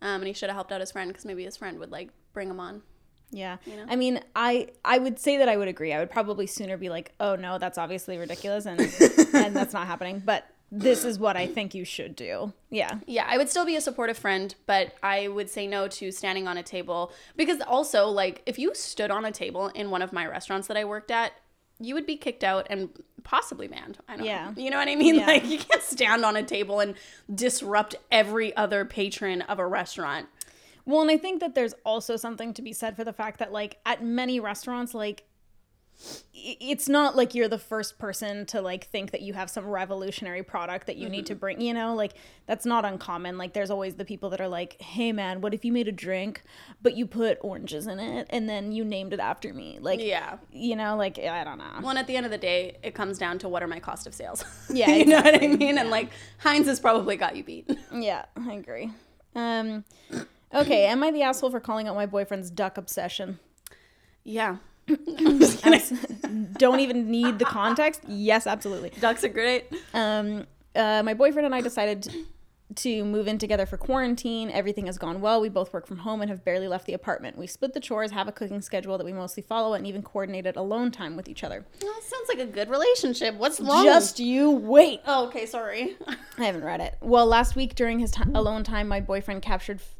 Um, and he should have helped out his friend because maybe his friend would like bring him on. Yeah. know? I mean, I I would say that I would agree. I would probably sooner be like, "Oh no, that's obviously ridiculous and and that's not happening." But this is what I think you should do. Yeah. Yeah, I would still be a supportive friend, but I would say no to standing on a table because also like if you stood on a table in one of my restaurants that I worked at, you would be kicked out and possibly banned. I don't Yeah. know. You know what I mean? Yeah. Like you can't stand on a table and disrupt every other patron of a restaurant. Well, and I think that there's also something to be said for the fact that like at many restaurants like it's not like you're the first person to like think that you have some revolutionary product that you need to bring, you know, like that's not uncommon. Like there's always the people that are like, "Hey man, what if you made a drink but you put oranges in it and then you named it after me?" Like Yeah. you know, like I don't know. Well, and at the end of the day, it comes down to what are my cost of sales. Yeah, you know what I mean? And like Heinz has probably got you beat. Yeah, I agree. Um, okay, am I the asshole for calling out my boyfriend's duck obsession? yeah. Don't even need the context. Yes, absolutely. Ducks are great. Um, uh, my boyfriend and I decided to move in together for quarantine. Everything has gone well. We both work from home and have barely left the apartment. We split the chores, have a cooking schedule that we mostly follow, and even coordinated alone time with each other. Well, that sounds like a good relationship. What's wrong? Just you wait. Oh, okay, sorry. I haven't read it. Well, last week during his ti alone time, my boyfriend captured. F-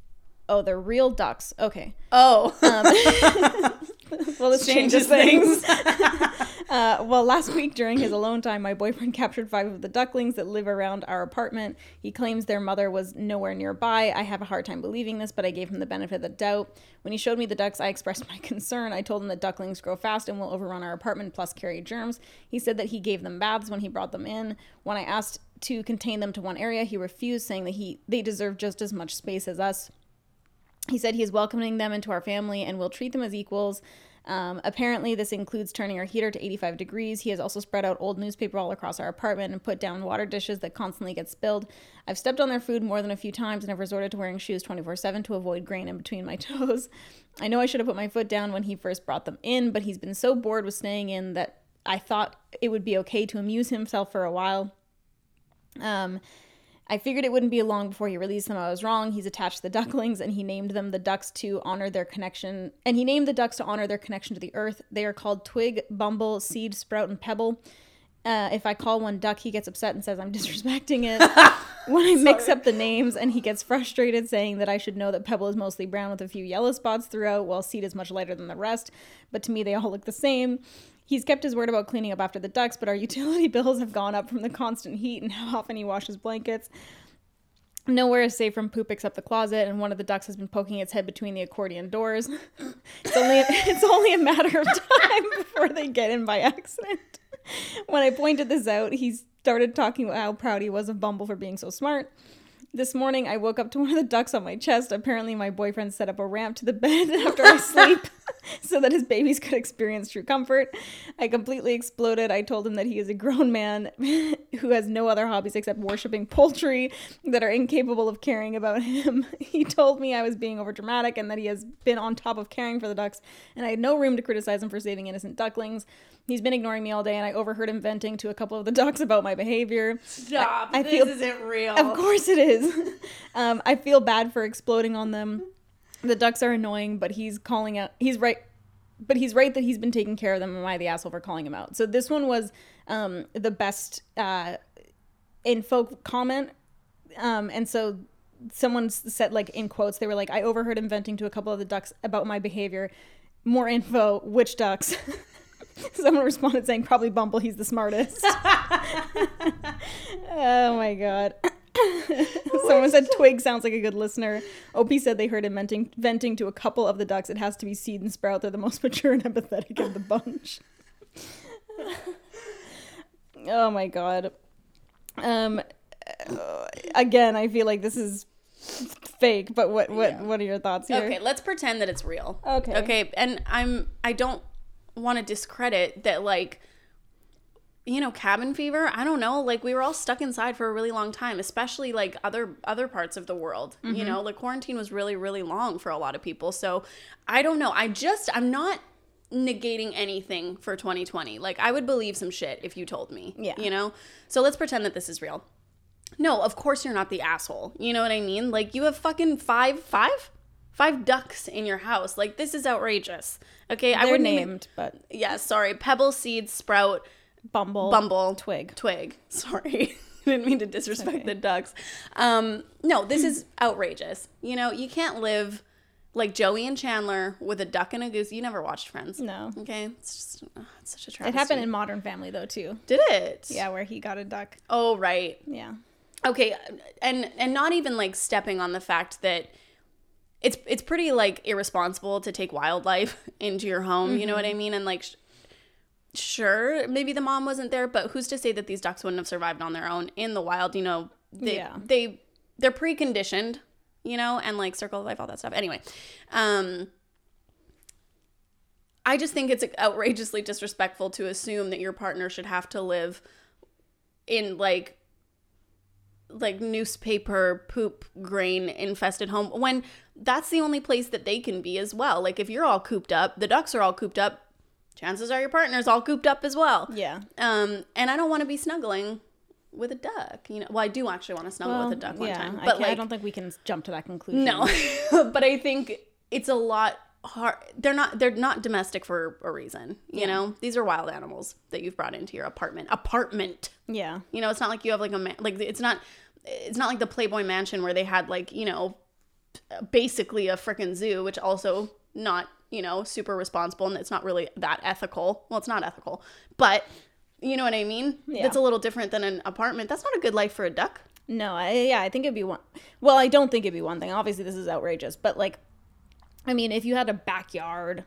oh, they're real ducks. Okay. Oh. Well, this Changes changes things. uh, well, last week during his alone time, my boyfriend captured five of the ducklings that live around our apartment. He claims their mother was nowhere nearby. I have a hard time believing this, but I gave him the benefit of the doubt. When he showed me the ducks, I expressed my concern. I told him that ducklings grow fast and will overrun our apartment, plus carry germs. He said that he gave them baths when he brought them in. When I asked to contain them to one area, he refused, saying that he they deserve just as much space as us. He said he is welcoming them into our family and will treat them as equals. Um, apparently, this includes turning our heater to 85 degrees. He has also spread out old newspaper all across our apartment and put down water dishes that constantly get spilled. I've stepped on their food more than a few times and have resorted to wearing shoes 24 7 to avoid grain in between my toes. I know I should have put my foot down when he first brought them in, but he's been so bored with staying in that I thought it would be okay to amuse himself for a while. Um, I figured it wouldn't be long before he released them. I was wrong. He's attached the ducklings and he named them the ducks to honor their connection. And he named the ducks to honor their connection to the earth. They are called Twig, Bumble, Seed, Sprout, and Pebble. Uh, if I call one duck, he gets upset and says I'm disrespecting it. when I mix up the names, and he gets frustrated, saying that I should know that Pebble is mostly brown with a few yellow spots throughout, while Seed is much lighter than the rest. But to me, they all look the same. He's kept his word about cleaning up after the ducks, but our utility bills have gone up from the constant heat and how often he washes blankets. Nowhere is safe from poop except the closet, and one of the ducks has been poking its head between the accordion doors. it's only it's only a matter of time before they get in by accident. When I pointed this out, he started talking about how proud he was of Bumble for being so smart. This morning, I woke up to one of the ducks on my chest. Apparently, my boyfriend set up a ramp to the bed after I sleep. so that his babies could experience true comfort. I completely exploded. I told him that he is a grown man who has no other hobbies except worshiping poultry that are incapable of caring about him. He told me I was being overdramatic and that he has been on top of caring for the ducks, and I had no room to criticize him for saving innocent ducklings. He's been ignoring me all day, and I overheard him venting to a couple of the ducks about my behavior. Stop. I this feel- isn't real. Of course it is. um, I feel bad for exploding on them. The ducks are annoying, but he's calling out. He's right, but he's right that he's been taking care of them. Am I the asshole for calling him out? So this one was um, the best uh, info comment, um, and so someone said like in quotes they were like, "I overheard him venting to a couple of the ducks about my behavior." More info. Which ducks? Someone responded saying, "Probably Bumble. He's the smartest." oh my god. Someone said Twig sounds like a good listener. Opie said they heard him venting, venting to a couple of the ducks. It has to be Seed and Sprout. They're the most mature and empathetic of the bunch. oh my god. Um, uh, again, I feel like this is fake. But what what Yeah. what are your thoughts here? Okay, let's pretend that it's real. Okay. Okay, and I'm I don't want to discredit that like you know, cabin fever, I don't know, like we were all stuck inside for a really long time, especially like other other parts of the world. You mm-hmm. know, like quarantine was really really long for a lot of people. So, I don't know. I just I'm not negating anything for 2020. Like I would believe some shit if you told me. Yeah. You know? So let's pretend that this is real. No, of course you're not the asshole. You know what I mean? Like you have fucking five, five, five ducks in your house. Like this is outrageous. Okay, I They're wouldn't even- named, but yeah, sorry. Pebble, seed, sprout, Bumble, bumble, Twig. twig. Sorry, didn't mean to disrespect the ducks. Um, no, this is outrageous. You know, you can't live like Joey and Chandler with a duck and a goose. You never watched Friends. No. Okay, it's just uh, it's such a It happened in Modern Family though too. Did it? Yeah, where he got a duck. Oh right. Yeah. okay and and not even like stepping on the fact that it's it's pretty like irresponsible to take wildlife into your home you know what i mean? And like sh- sure maybe the mom wasn't there but who's to say that these ducks wouldn't have survived on their own in the wild you know? They Yeah. they they're preconditioned you know? And like circle of life all that stuff. Anyway um I just think it's outrageously disrespectful to assume that your partner should have to live in like like newspaper poop grain infested home when that's the only place that they can be as well. Like if you're all cooped up, the ducks are all cooped up, chances are your partner's all cooped up as well. Yeah. Um and I don't want to be snuggling with a duck. You know, well I do actually want to snuggle with a duck one yeah, time. I, But can't- I don't think we can jump to that conclusion. no. but I think it's a lot hard they're not they're not domestic for a reason, you know? These are wild animals that you've brought into your apartment. Apartment. Yeah. You know, it's not like you have like a man, like it's not it's not like the Playboy Mansion where they had like you know basically a freaking zoo, which also not you know super responsible and it's not really that ethical. Well, it's not ethical, but you know what I mean. Yeah. It's a little different than an apartment. That's not a good life for a duck. No, I, yeah, I think it'd be one. Well, I don't think it'd be one thing. Obviously, this is outrageous, but like, I mean, if you had a backyard,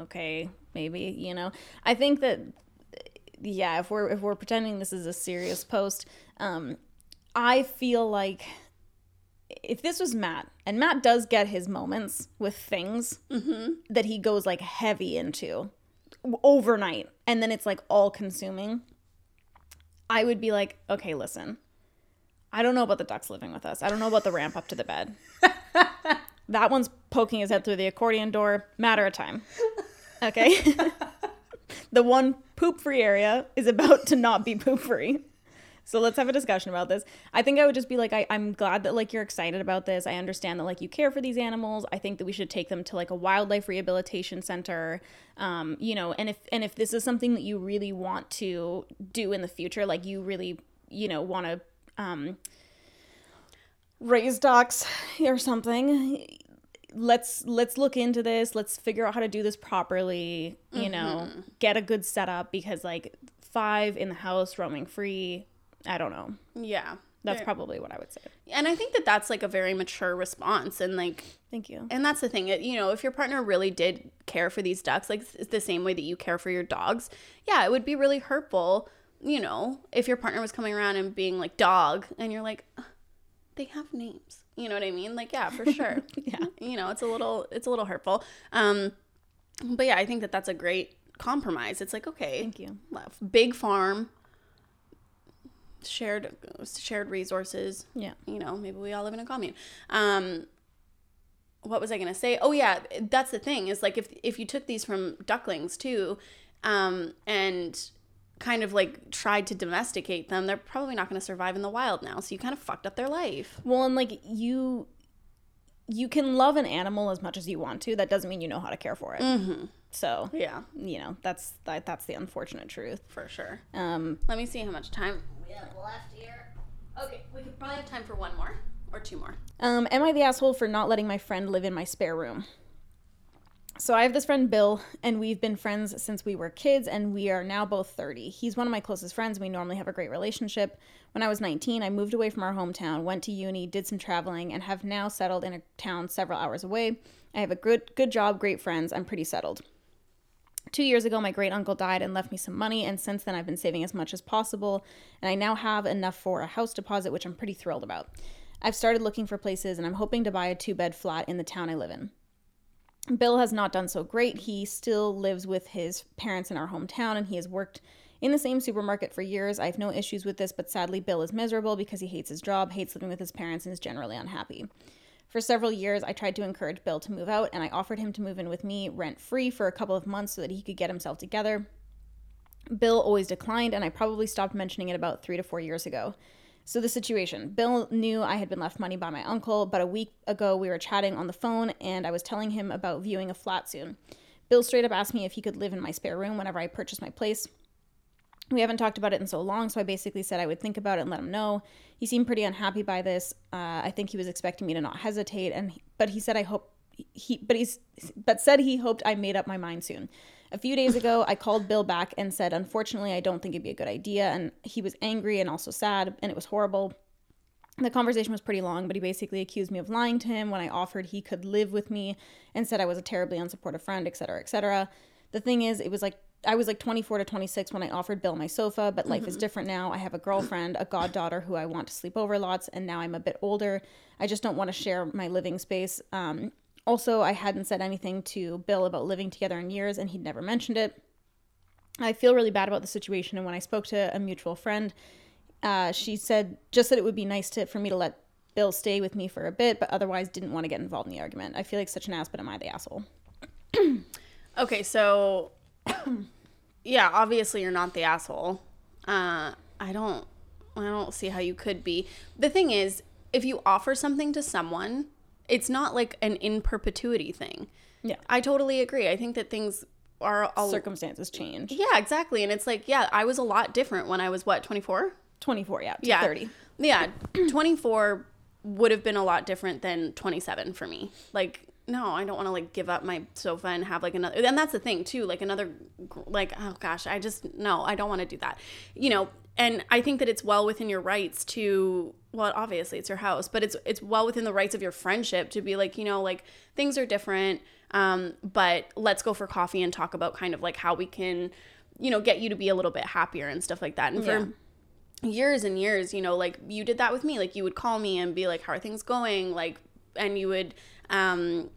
okay, maybe you know. I think that, yeah, if we're if we're pretending this is a serious post, um, I feel like if this was Matt, and Matt does get his moments with things mm-hmm. that he goes like heavy into overnight, and then it's like all consuming. I would be like, okay, listen. I don't know about the ducks living with us. I don't know about the ramp up to the bed. that one's poking his head through the accordion door. Matter of time. Okay. the one poop free area is about to not be poop free. So let's have a discussion about this. I think I would just be like, I, I'm glad that like you're excited about this. I understand that like you care for these animals. I think that we should take them to like a wildlife rehabilitation center. Um, you know, and if and if this is something that you really want to do in the future, like you really, you know, want to um raise ducks or something, let's let's look into this let's figure out how to do this properly you know get a good setup because like five in the house roaming free i don't know Yeah. that's probably what i would say and I think that that's like a very mature response and like thank you and that's the thing it- you know if your partner really did care for these ducks like it's the same way that you care for your dogs yeah it would be really hurtful you know if your partner was coming around and being like dog and you're like they have names you know what i mean like yeah for sure Yeah. you know it's a little it's a little hurtful um But yeah, I think that that's a great compromise. It's like okay, Thank you. big farm, shared shared resources. Yeah. You know, maybe we all live in a commune. Um, what was I gonna say? Oh yeah, that's the thing is like if if you took these from ducklings too, um, and kind of like tried to domesticate them, they're probably not gonna survive in the wild now. So you kind of fucked up their life. Well, and like you, you can love an animal as much as you want to. That doesn't mean you know how to care for it. Mm-hmm. So Yeah, you know that's that, that's the unfortunate truth. for sure. Um, Let me see how much time have left here. Okay, we could probably have time for one more or two more. Um, am I the asshole for not letting my friend live in my spare room? So I have this friend Bill, and we've been friends since we were kids, and we are now both 30. He's one of my closest friends. We normally have a great relationship. When I was 19, I moved away from our hometown, went to uni, did some traveling, and have now settled in a town several hours away. I have a good good job, great friends. I'm pretty settled. Two years ago, my great uncle died and left me some money, and since then, I've been saving as much as possible, and I now have enough for a house deposit, which I'm pretty thrilled about. I've started looking for places, and I'm hoping to buy a two bed flat in the town I live in. Bill has not done so great. He still lives with his parents in our hometown, and he has worked in the same supermarket for years. I have no issues with this, but sadly, Bill is miserable because he hates his job, hates living with his parents, and is generally unhappy. For several years, I tried to encourage Bill to move out, and I offered him to move in with me rent free for a couple of months so that he could get himself together. Bill always declined, and I probably stopped mentioning it about three to four years ago. So, the situation Bill knew I had been left money by my uncle, but a week ago we were chatting on the phone, and I was telling him about viewing a flat soon. Bill straight up asked me if he could live in my spare room whenever I purchased my place. We haven't talked about it in so long, so I basically said I would think about it and let him know. He seemed pretty unhappy by this. Uh, I think he was expecting me to not hesitate, and but he said I hope he, but he's, but said he hoped I made up my mind soon. A few days ago, I called Bill back and said, unfortunately, I don't think it'd be a good idea, and he was angry and also sad, and it was horrible. The conversation was pretty long, but he basically accused me of lying to him when I offered he could live with me and said I was a terribly unsupportive friend, etc., etc. The thing is, it was like I was like 24 to 26 when I offered Bill my sofa, but life is different now. I have a girlfriend, a goddaughter who I want to sleep over lots, and now I'm a bit older. I just don't want to share my living space. Um, also, I hadn't said anything to Bill about living together in years, and he'd never mentioned it. I feel really bad about the situation, and when I spoke to a mutual friend, uh, she said just that it would be nice to for me to let Bill stay with me for a bit, but otherwise didn't want to get involved in the argument. I feel like such an ass, but am I the asshole? Okay, so yeah, obviously you're not the asshole. Uh, I don't, I don't see how you could be. The thing is, if you offer something to someone, it's not like an in perpetuity thing. Yeah. I totally agree. I think that things are a Circumstances change. yeah, exactly. And it's like, yeah, I was a lot different when I was what, 24? 24, yeah, to Yeah. 30. Yeah, 24 would have been a lot different than 27 for me. Like, no, I don't want to like give up my sofa and have like another. And that's the thing too. Like another, like oh gosh, I just no, I don't want to do that. You know, and I think that it's well within your rights to. Well, obviously it's your house, but it's it's well within the rights of your friendship to be like, you know, like things are different. Um, but let's go for coffee and talk about kind of like how we can, you know, get you to be a little bit happier and stuff like that. And Yeah. for years and years, you know, like you did that with me. Like you would call me and be like, "How are things going?" Like, and you would um,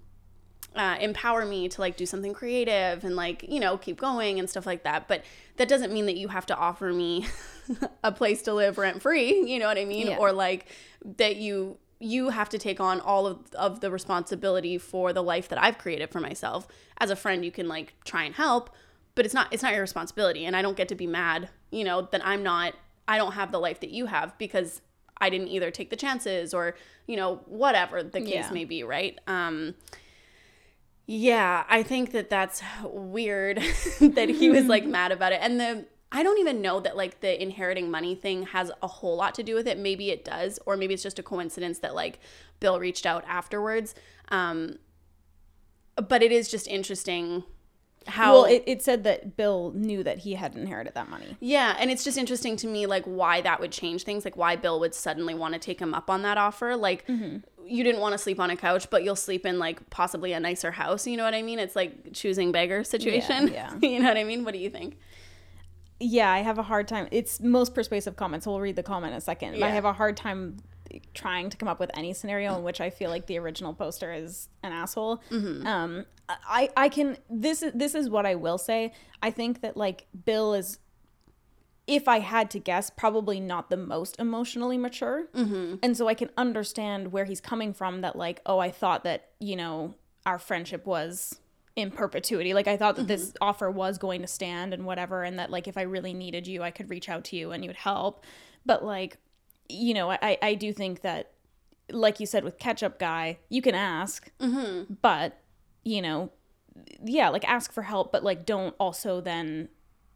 uh, empower me to like do something creative and like you know keep going and stuff like that. But that doesn't mean that you have to offer me a place to live rent free. You know what I mean? Yeah. Or like that you you have to take on all of, of the responsibility for the life that I've created for myself. As a friend, you can like try and help, but it's not it's not your responsibility and I don't get to be mad, you know, that I'm not I don't have the life that you have because I didn't either take the chances or, you know, whatever the case Yeah. may be, right? Um yeah, I think that that's weird that he was like mad about it. And the I don't even know that like the inheriting money thing has a whole lot to do with it. Maybe it does, or maybe it's just a coincidence that like Bill reached out afterwards. Um but it is just interesting how Well, it, it said that Bill knew that he had inherited that money. yeah, and it's just interesting to me, like why that would change things, like why Bill would suddenly want to take him up on that offer. Like, you didn't want to sleep on a couch, but you'll sleep in like possibly a nicer house. You know what I mean? It's like choosing beggar situation. yeah. you know what I mean? What do you think? Yeah, I have a hard time. It's most persuasive comments. we'll read the comment in a second. I have a hard time trying to come up with any scenario in which I feel like the original poster is an asshole. Um, I I can this is this is what I will say. I think that like Bill is if I had to guess, probably not the most emotionally mature. Mm-hmm. And so I can understand where he's coming from that, like, oh, I thought that, you know, our friendship was in perpetuity. Like, I thought that this offer was going to stand and whatever. And that, like, if I really needed you, I could reach out to you and you would help. But, like, you know, I, I do think that, like you said with Ketchup Guy, you can ask, but, you know, yeah, like ask for help, but like don't also then,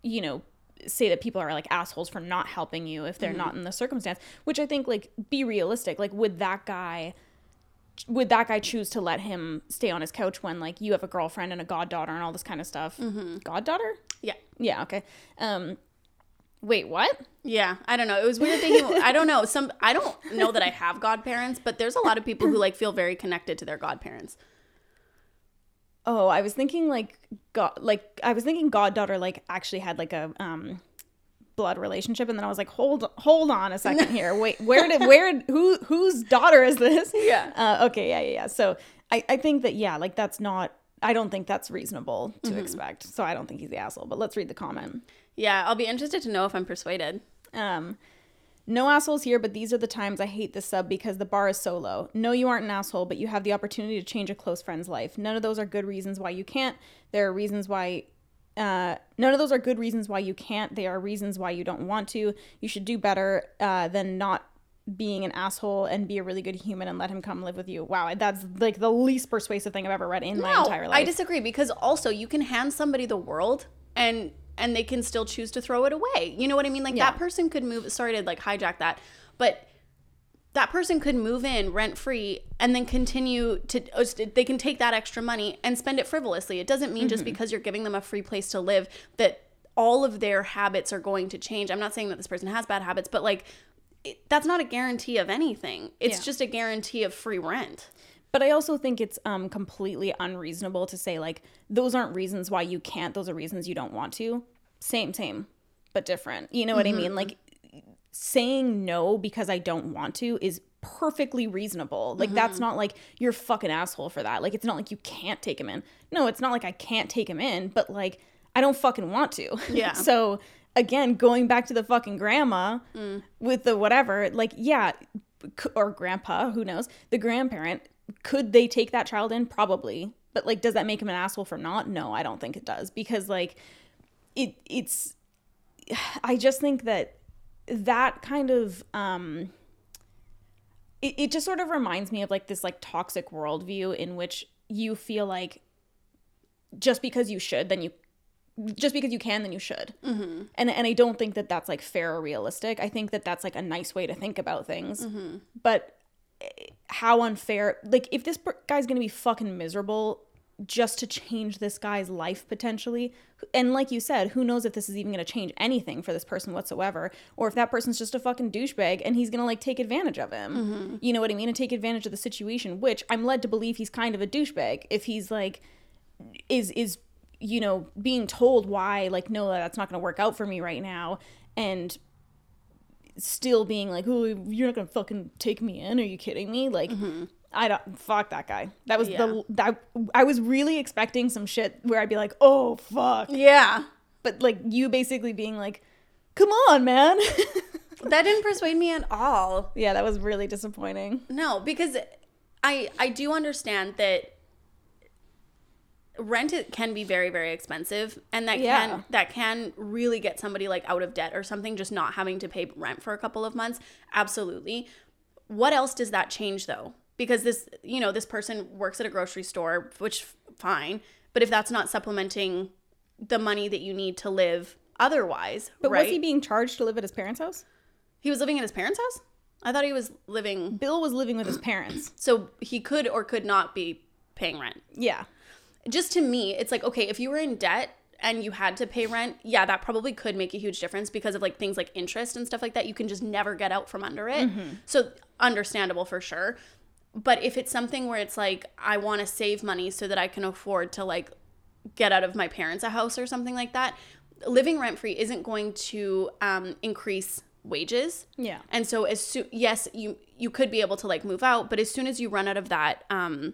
you know, say that people are like assholes for not helping you if they're not in the circumstance, which I think like be realistic. Like would that guy would that guy choose to let him stay on his couch when like you have a girlfriend and a goddaughter and all this kind of stuff? Goddaughter? Yeah. Yeah, okay. Um wait, what? Yeah, I don't know. It was weird thinking. I don't know. Some I don't know that I have godparents, but there's a lot of people who like feel very connected to their godparents. Oh, I was thinking like god like I was thinking goddaughter like actually had like a um blood relationship and then I was like hold hold on a second here. Wait, where did where who whose daughter is this? Yeah. Uh, okay, yeah, yeah, yeah. So I I think that yeah, like that's not I don't think that's reasonable to expect. So I don't think he's the asshole, but let's read the comment. Yeah, I'll be interested to know if I'm persuaded. Um, no assholes here, but these are the times I hate this sub because the bar is so low. No, you aren't an asshole, but you have the opportunity to change a close friend's life. None of those are good reasons why you can't. There are reasons why. Uh, none of those are good reasons why you can't. They are reasons why you don't want to. You should do better uh, than not being an asshole and be a really good human and let him come live with you. Wow, that's like the least persuasive thing I've ever read in my entire life. I disagree because also you can hand somebody the world and and they can still choose to throw it away. You know what I mean? Like Yeah. that person could move sorry to like hijack that, but that person could move in rent free and then continue to uh, they can take that extra money and spend it frivolously. It doesn't mean just Mm-hmm. because you're giving them a free place to live that all of their habits are going to change. I'm not saying that this person has bad habits, but like it, that's not a guarantee of anything. It's Yeah. just a guarantee of free rent. But I also think it's um, completely unreasonable to say like those aren't reasons why you can't. Those are reasons you don't want to. Same, same, but different. You know what I mm-hmm. mean? Like saying no because I don't want to is perfectly reasonable. Like that's mm-hmm. not like you're fucking asshole for that. Like it's not like you can't take him in. No, it's not like I can't take him in, but like I don't fucking want to. Yeah. so again, going back to the fucking grandma mm. with the whatever, like yeah, or grandpa, who knows, the grandparent, could they take that child in? Probably. But like, does that make him an asshole for not? No, I don't think it does because like, it it's. I just think that that kind of um. It, it just sort of reminds me of like this like toxic worldview in which you feel like just because you should, then you just because you can, then you should. Mm-hmm. And and I don't think that that's like fair or realistic. I think that that's like a nice way to think about things. But eh, how unfair? Like if this guy's gonna be fucking miserable just to change this guy's life potentially, and like you said, who knows if this is even gonna change anything for this person whatsoever, or if that person's just a fucking douchebag and he's gonna like take advantage of him. Mm-hmm. You know what I mean? And take advantage of the situation, which I'm led to believe he's kind of a douchebag if he's like is is you know being told why like no that's not going to work out for me right now and still being like oh you're not to fucking take me in are you kidding me? Like mm-hmm. i don't fuck that guy. That was the that i was really expecting some shit where i'd be like oh fuck. Yeah. but like you basically being like come on man. That didn't persuade me at all. yeah that was really disappointing. No, because I I do understand that rent it can be very very expensive and that Yeah. can that can really get somebody like out of debt or something just not having to pay rent for a couple of months. Absolutely. What else does that change though? Because this you know this person works at a grocery store which fine but if that's not supplementing the money that you need to live otherwise but right was he being charged to live at his parents house? He was living at his parents house? I thought he was living bill was living with his parents. So he could or could not be paying rent. yeah Just to me, it's like, okay, if you were in debt and you had to pay rent, yeah, that probably could make a huge difference because of like things like interest and stuff like that. You can just never get out from under it. So understandable for sure. But if it's something where it's like, I want to save money so that I can afford to like get out of my parents' a house or something like that, living rent free isn't going to um, increase wages. Yeah. And so as soon yes, you you could be able to like move out, but as soon as you run out of that um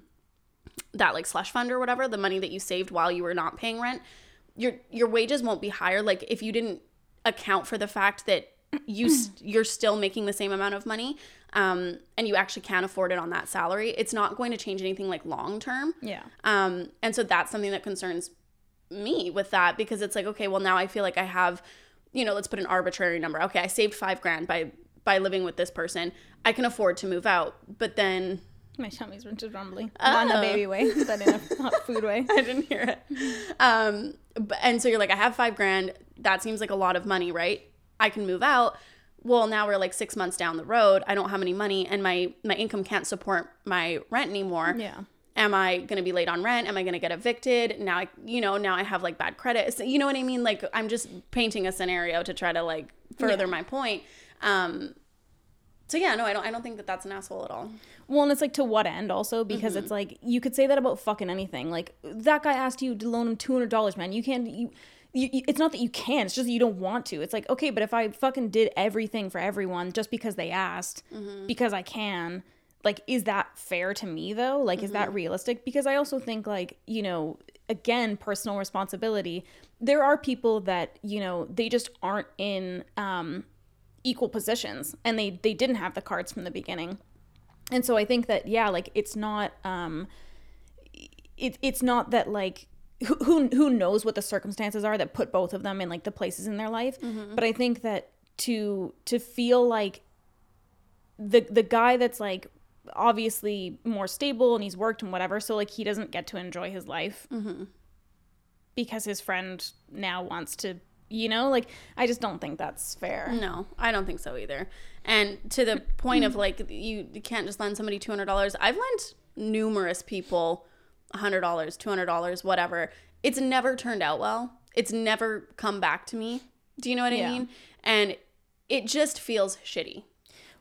that like slush fund or whatever, the money that you saved while you were not paying rent, your your wages won't be higher like if you didn't account for the fact that you st- you're still making the same amount of money um and you actually can't afford it on that salary, it's not going to change anything like long term. Yeah. Um, and so that's something that concerns me with that because it's like, okay, well now I feel like I have, you know, let's put an arbitrary number. Okay, I saved five grand by by living with this person. I can afford to move out, but then My tummy's just rumbling. Not in a Oh. baby way, but in a hot food way. I didn't hear it. Um, but, and so you're like, I have five grand. That seems like a lot of money, right? I can move out. Well, now we're like six months down the road. I don't have any money, and my my income can't support my rent anymore. Yeah. am I going to be late on rent? Am I going to get evicted? Now I, you know, now I have like bad credit. So, you know what I mean? Like I'm just painting a scenario to try to like further my point. Um, so yeah, no, I don't, I don't think that that's an asshole at all. Well, and it's like to what end also because Mm-hmm. it's like you could say that about fucking anything. Like that guy asked you to loan him two hundred dollars, man. You can't. You, you, it's not that you can. It's just that you don't want to. It's like okay, but if I fucking did everything for everyone just because they asked, Mm-hmm. because I can, like, is that fair to me though? Like, is Mm-hmm. that realistic? Because I also think like you know, again, personal responsibility. There are people that you know they just aren't in um, equal positions, and they they didn't have the cards from the beginning. And so i think that yeah like it's not um it, it's not that like who, who who knows what the circumstances are that put both of them in like the places in their life. But i think that to to feel like the the guy that's like obviously more stable and he's worked and whatever so like he doesn't get to enjoy his life because his friend now wants to you know like i just don't think that's fair No, I don't think so either. And to the point of like, you, you can't just lend somebody $200. I've lent numerous people $100, $200, whatever. It's never turned out well. It's never come back to me. Do you know what I Yeah. mean? And it just feels shitty.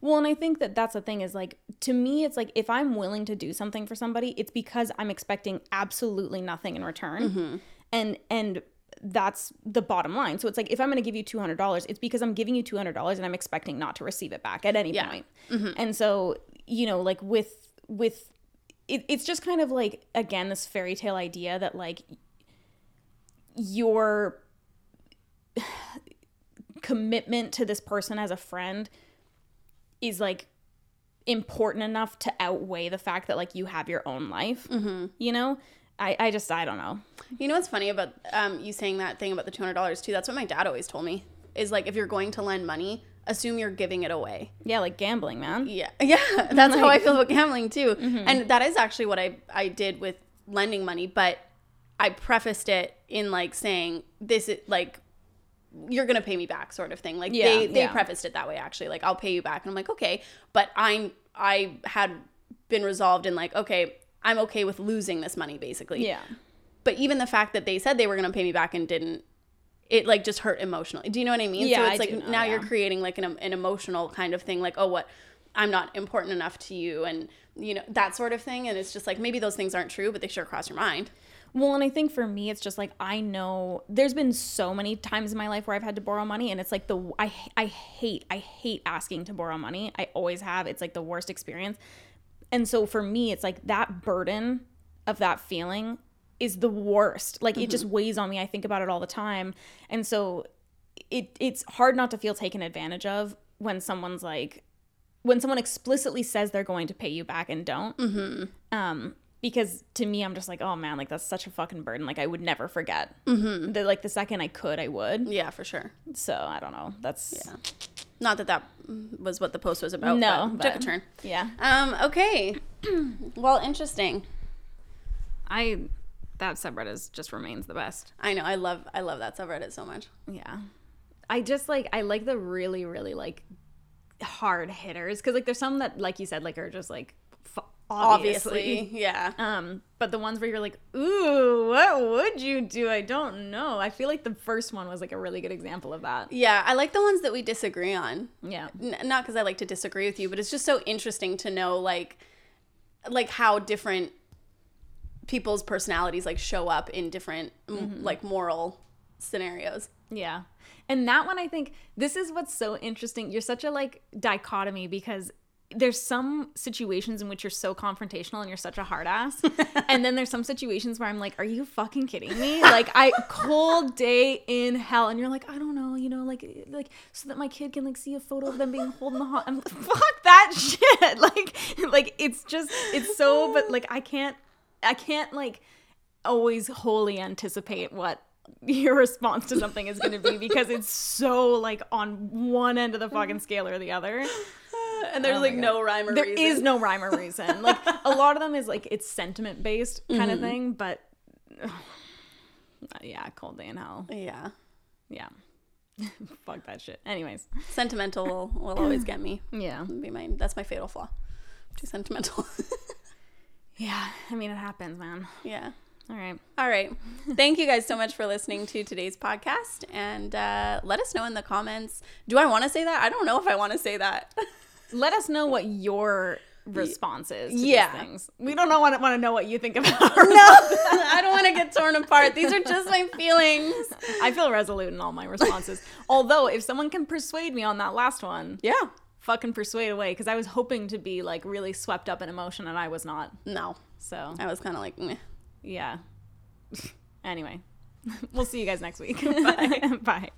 Well, and I think that that's the thing is like to me, it's like if I'm willing to do something for somebody, it's because I'm expecting absolutely nothing in return, Hmm. and and that's the bottom line. So it's like if I'm going to give you two hundred dollars, it's because I'm giving you two hundred dollars and I'm expecting not to receive it back at any Yeah. point. Mm-hmm. And so you know, like with with it, it's just kind of like again this fairy tale idea that like your commitment to this person as a friend is like important enough to outweigh the fact that like you have your own life mm-hmm. you know I, I just i don't know You know what's funny about um, you saying that thing about the $200 too? That's what my dad always told me is like, if you're going to lend money, assume you're giving it away. yeah like gambling man Yeah, yeah, that's how I feel about gambling too. And that is actually what I I did with lending money, but I prefaced it in like saying this is like you're gonna pay me back sort of thing. Like Yeah, they they yeah. prefaced it that way actually. Like I'll pay you back, and I'm like okay, but I I had been resolved in like okay. I'm okay with losing this money basically. yeah But even the fact that they said they were going to pay me back and didn't, it like just hurt emotionally. Do you know what I mean? Yeah, so I it's like do know, now you're creating like an, an emotional kind of thing, like, oh, what? I'm not important enough to you, and you know that sort of thing. And it's just like maybe those things aren't true, but they sure cross your mind. well and i think for me it's just like i know there's been so many times in my life where i've had to borrow money and it's like the i i hate i hate asking to borrow money i always have it's like the worst experience and so for me it's like that burden of that feeling is the worst. Like it just weighs on me. I think about it all the time. And so it it's hard not to feel taken advantage of when someone's like when someone explicitly says they're going to pay you back and don't. Mm-hmm. um because to me i'm just like oh man like that's such a fucking burden. Like i would never forget mm-hmm. that like the second i could i would. Yeah, for sure. so i don't know. That's yeah, Not that that was what the post was about. No, but took a turn. yeah. Um. Okay. well, interesting. i that subreddit is, just remains the best I know. I love. I love that subreddit so much. yeah i just like i like the really really like hard hitters because like there's some that like you said like are just like f- obviously, Obviously, yeah. Um, but the ones where you're like, ooh, what would you do? I don't know. I feel like the first one was like a really good example of that. Yeah, I like the ones that we disagree on. Yeah. N- not because I like to disagree with you, but it's just so interesting to know like like how different people's personalities like show up in different Mm-hmm. like moral scenarios. Yeah. And that one, I think this is what's so interesting. You're such a like dichotomy because there's some situations in which you're so confrontational and you're such a hard ass. and then there's some situations where I'm like, are you fucking kidding me? Like I cold day in hell. And you're like, I don't know, you know, like like so that my kid can like see a photo of them being holding the hot. I'm like, fuck that shit. Like like it's just it's so but like I can't I can't like always wholly anticipate what your response to something is going to be because it's so like on one end of the fucking scale or the other. And there's like no rhyme or There reason. is no rhyme or reason. Like a lot of them is like it's sentiment based kind of thing, but ugh, yeah, cold day in hell. Yeah. Yeah. Fuck that shit. Anyways, Sentimental will, will always get me. yeah. Be my that's my fatal flaw. Too sentimental. Yeah, I mean it happens, man. yeah. All right. All right. Thank you guys so much for listening to today's podcast. And uh, let us know in the comments. Do I want to say that? I don't know if I want to say that. Let us know what your response is to Yeah. these things. We don't know want to, want to know what you think about no, I don't want to get torn apart. These are just my feelings. I feel resolute in all my responses. Although, if someone can persuade me on that last one, Yeah. fucking persuade away. Because I was hoping to be like really swept up in emotion, and I was not. No. So I was kind of like, meh. yeah. anyway, we'll see you guys next week. Bye. Bye.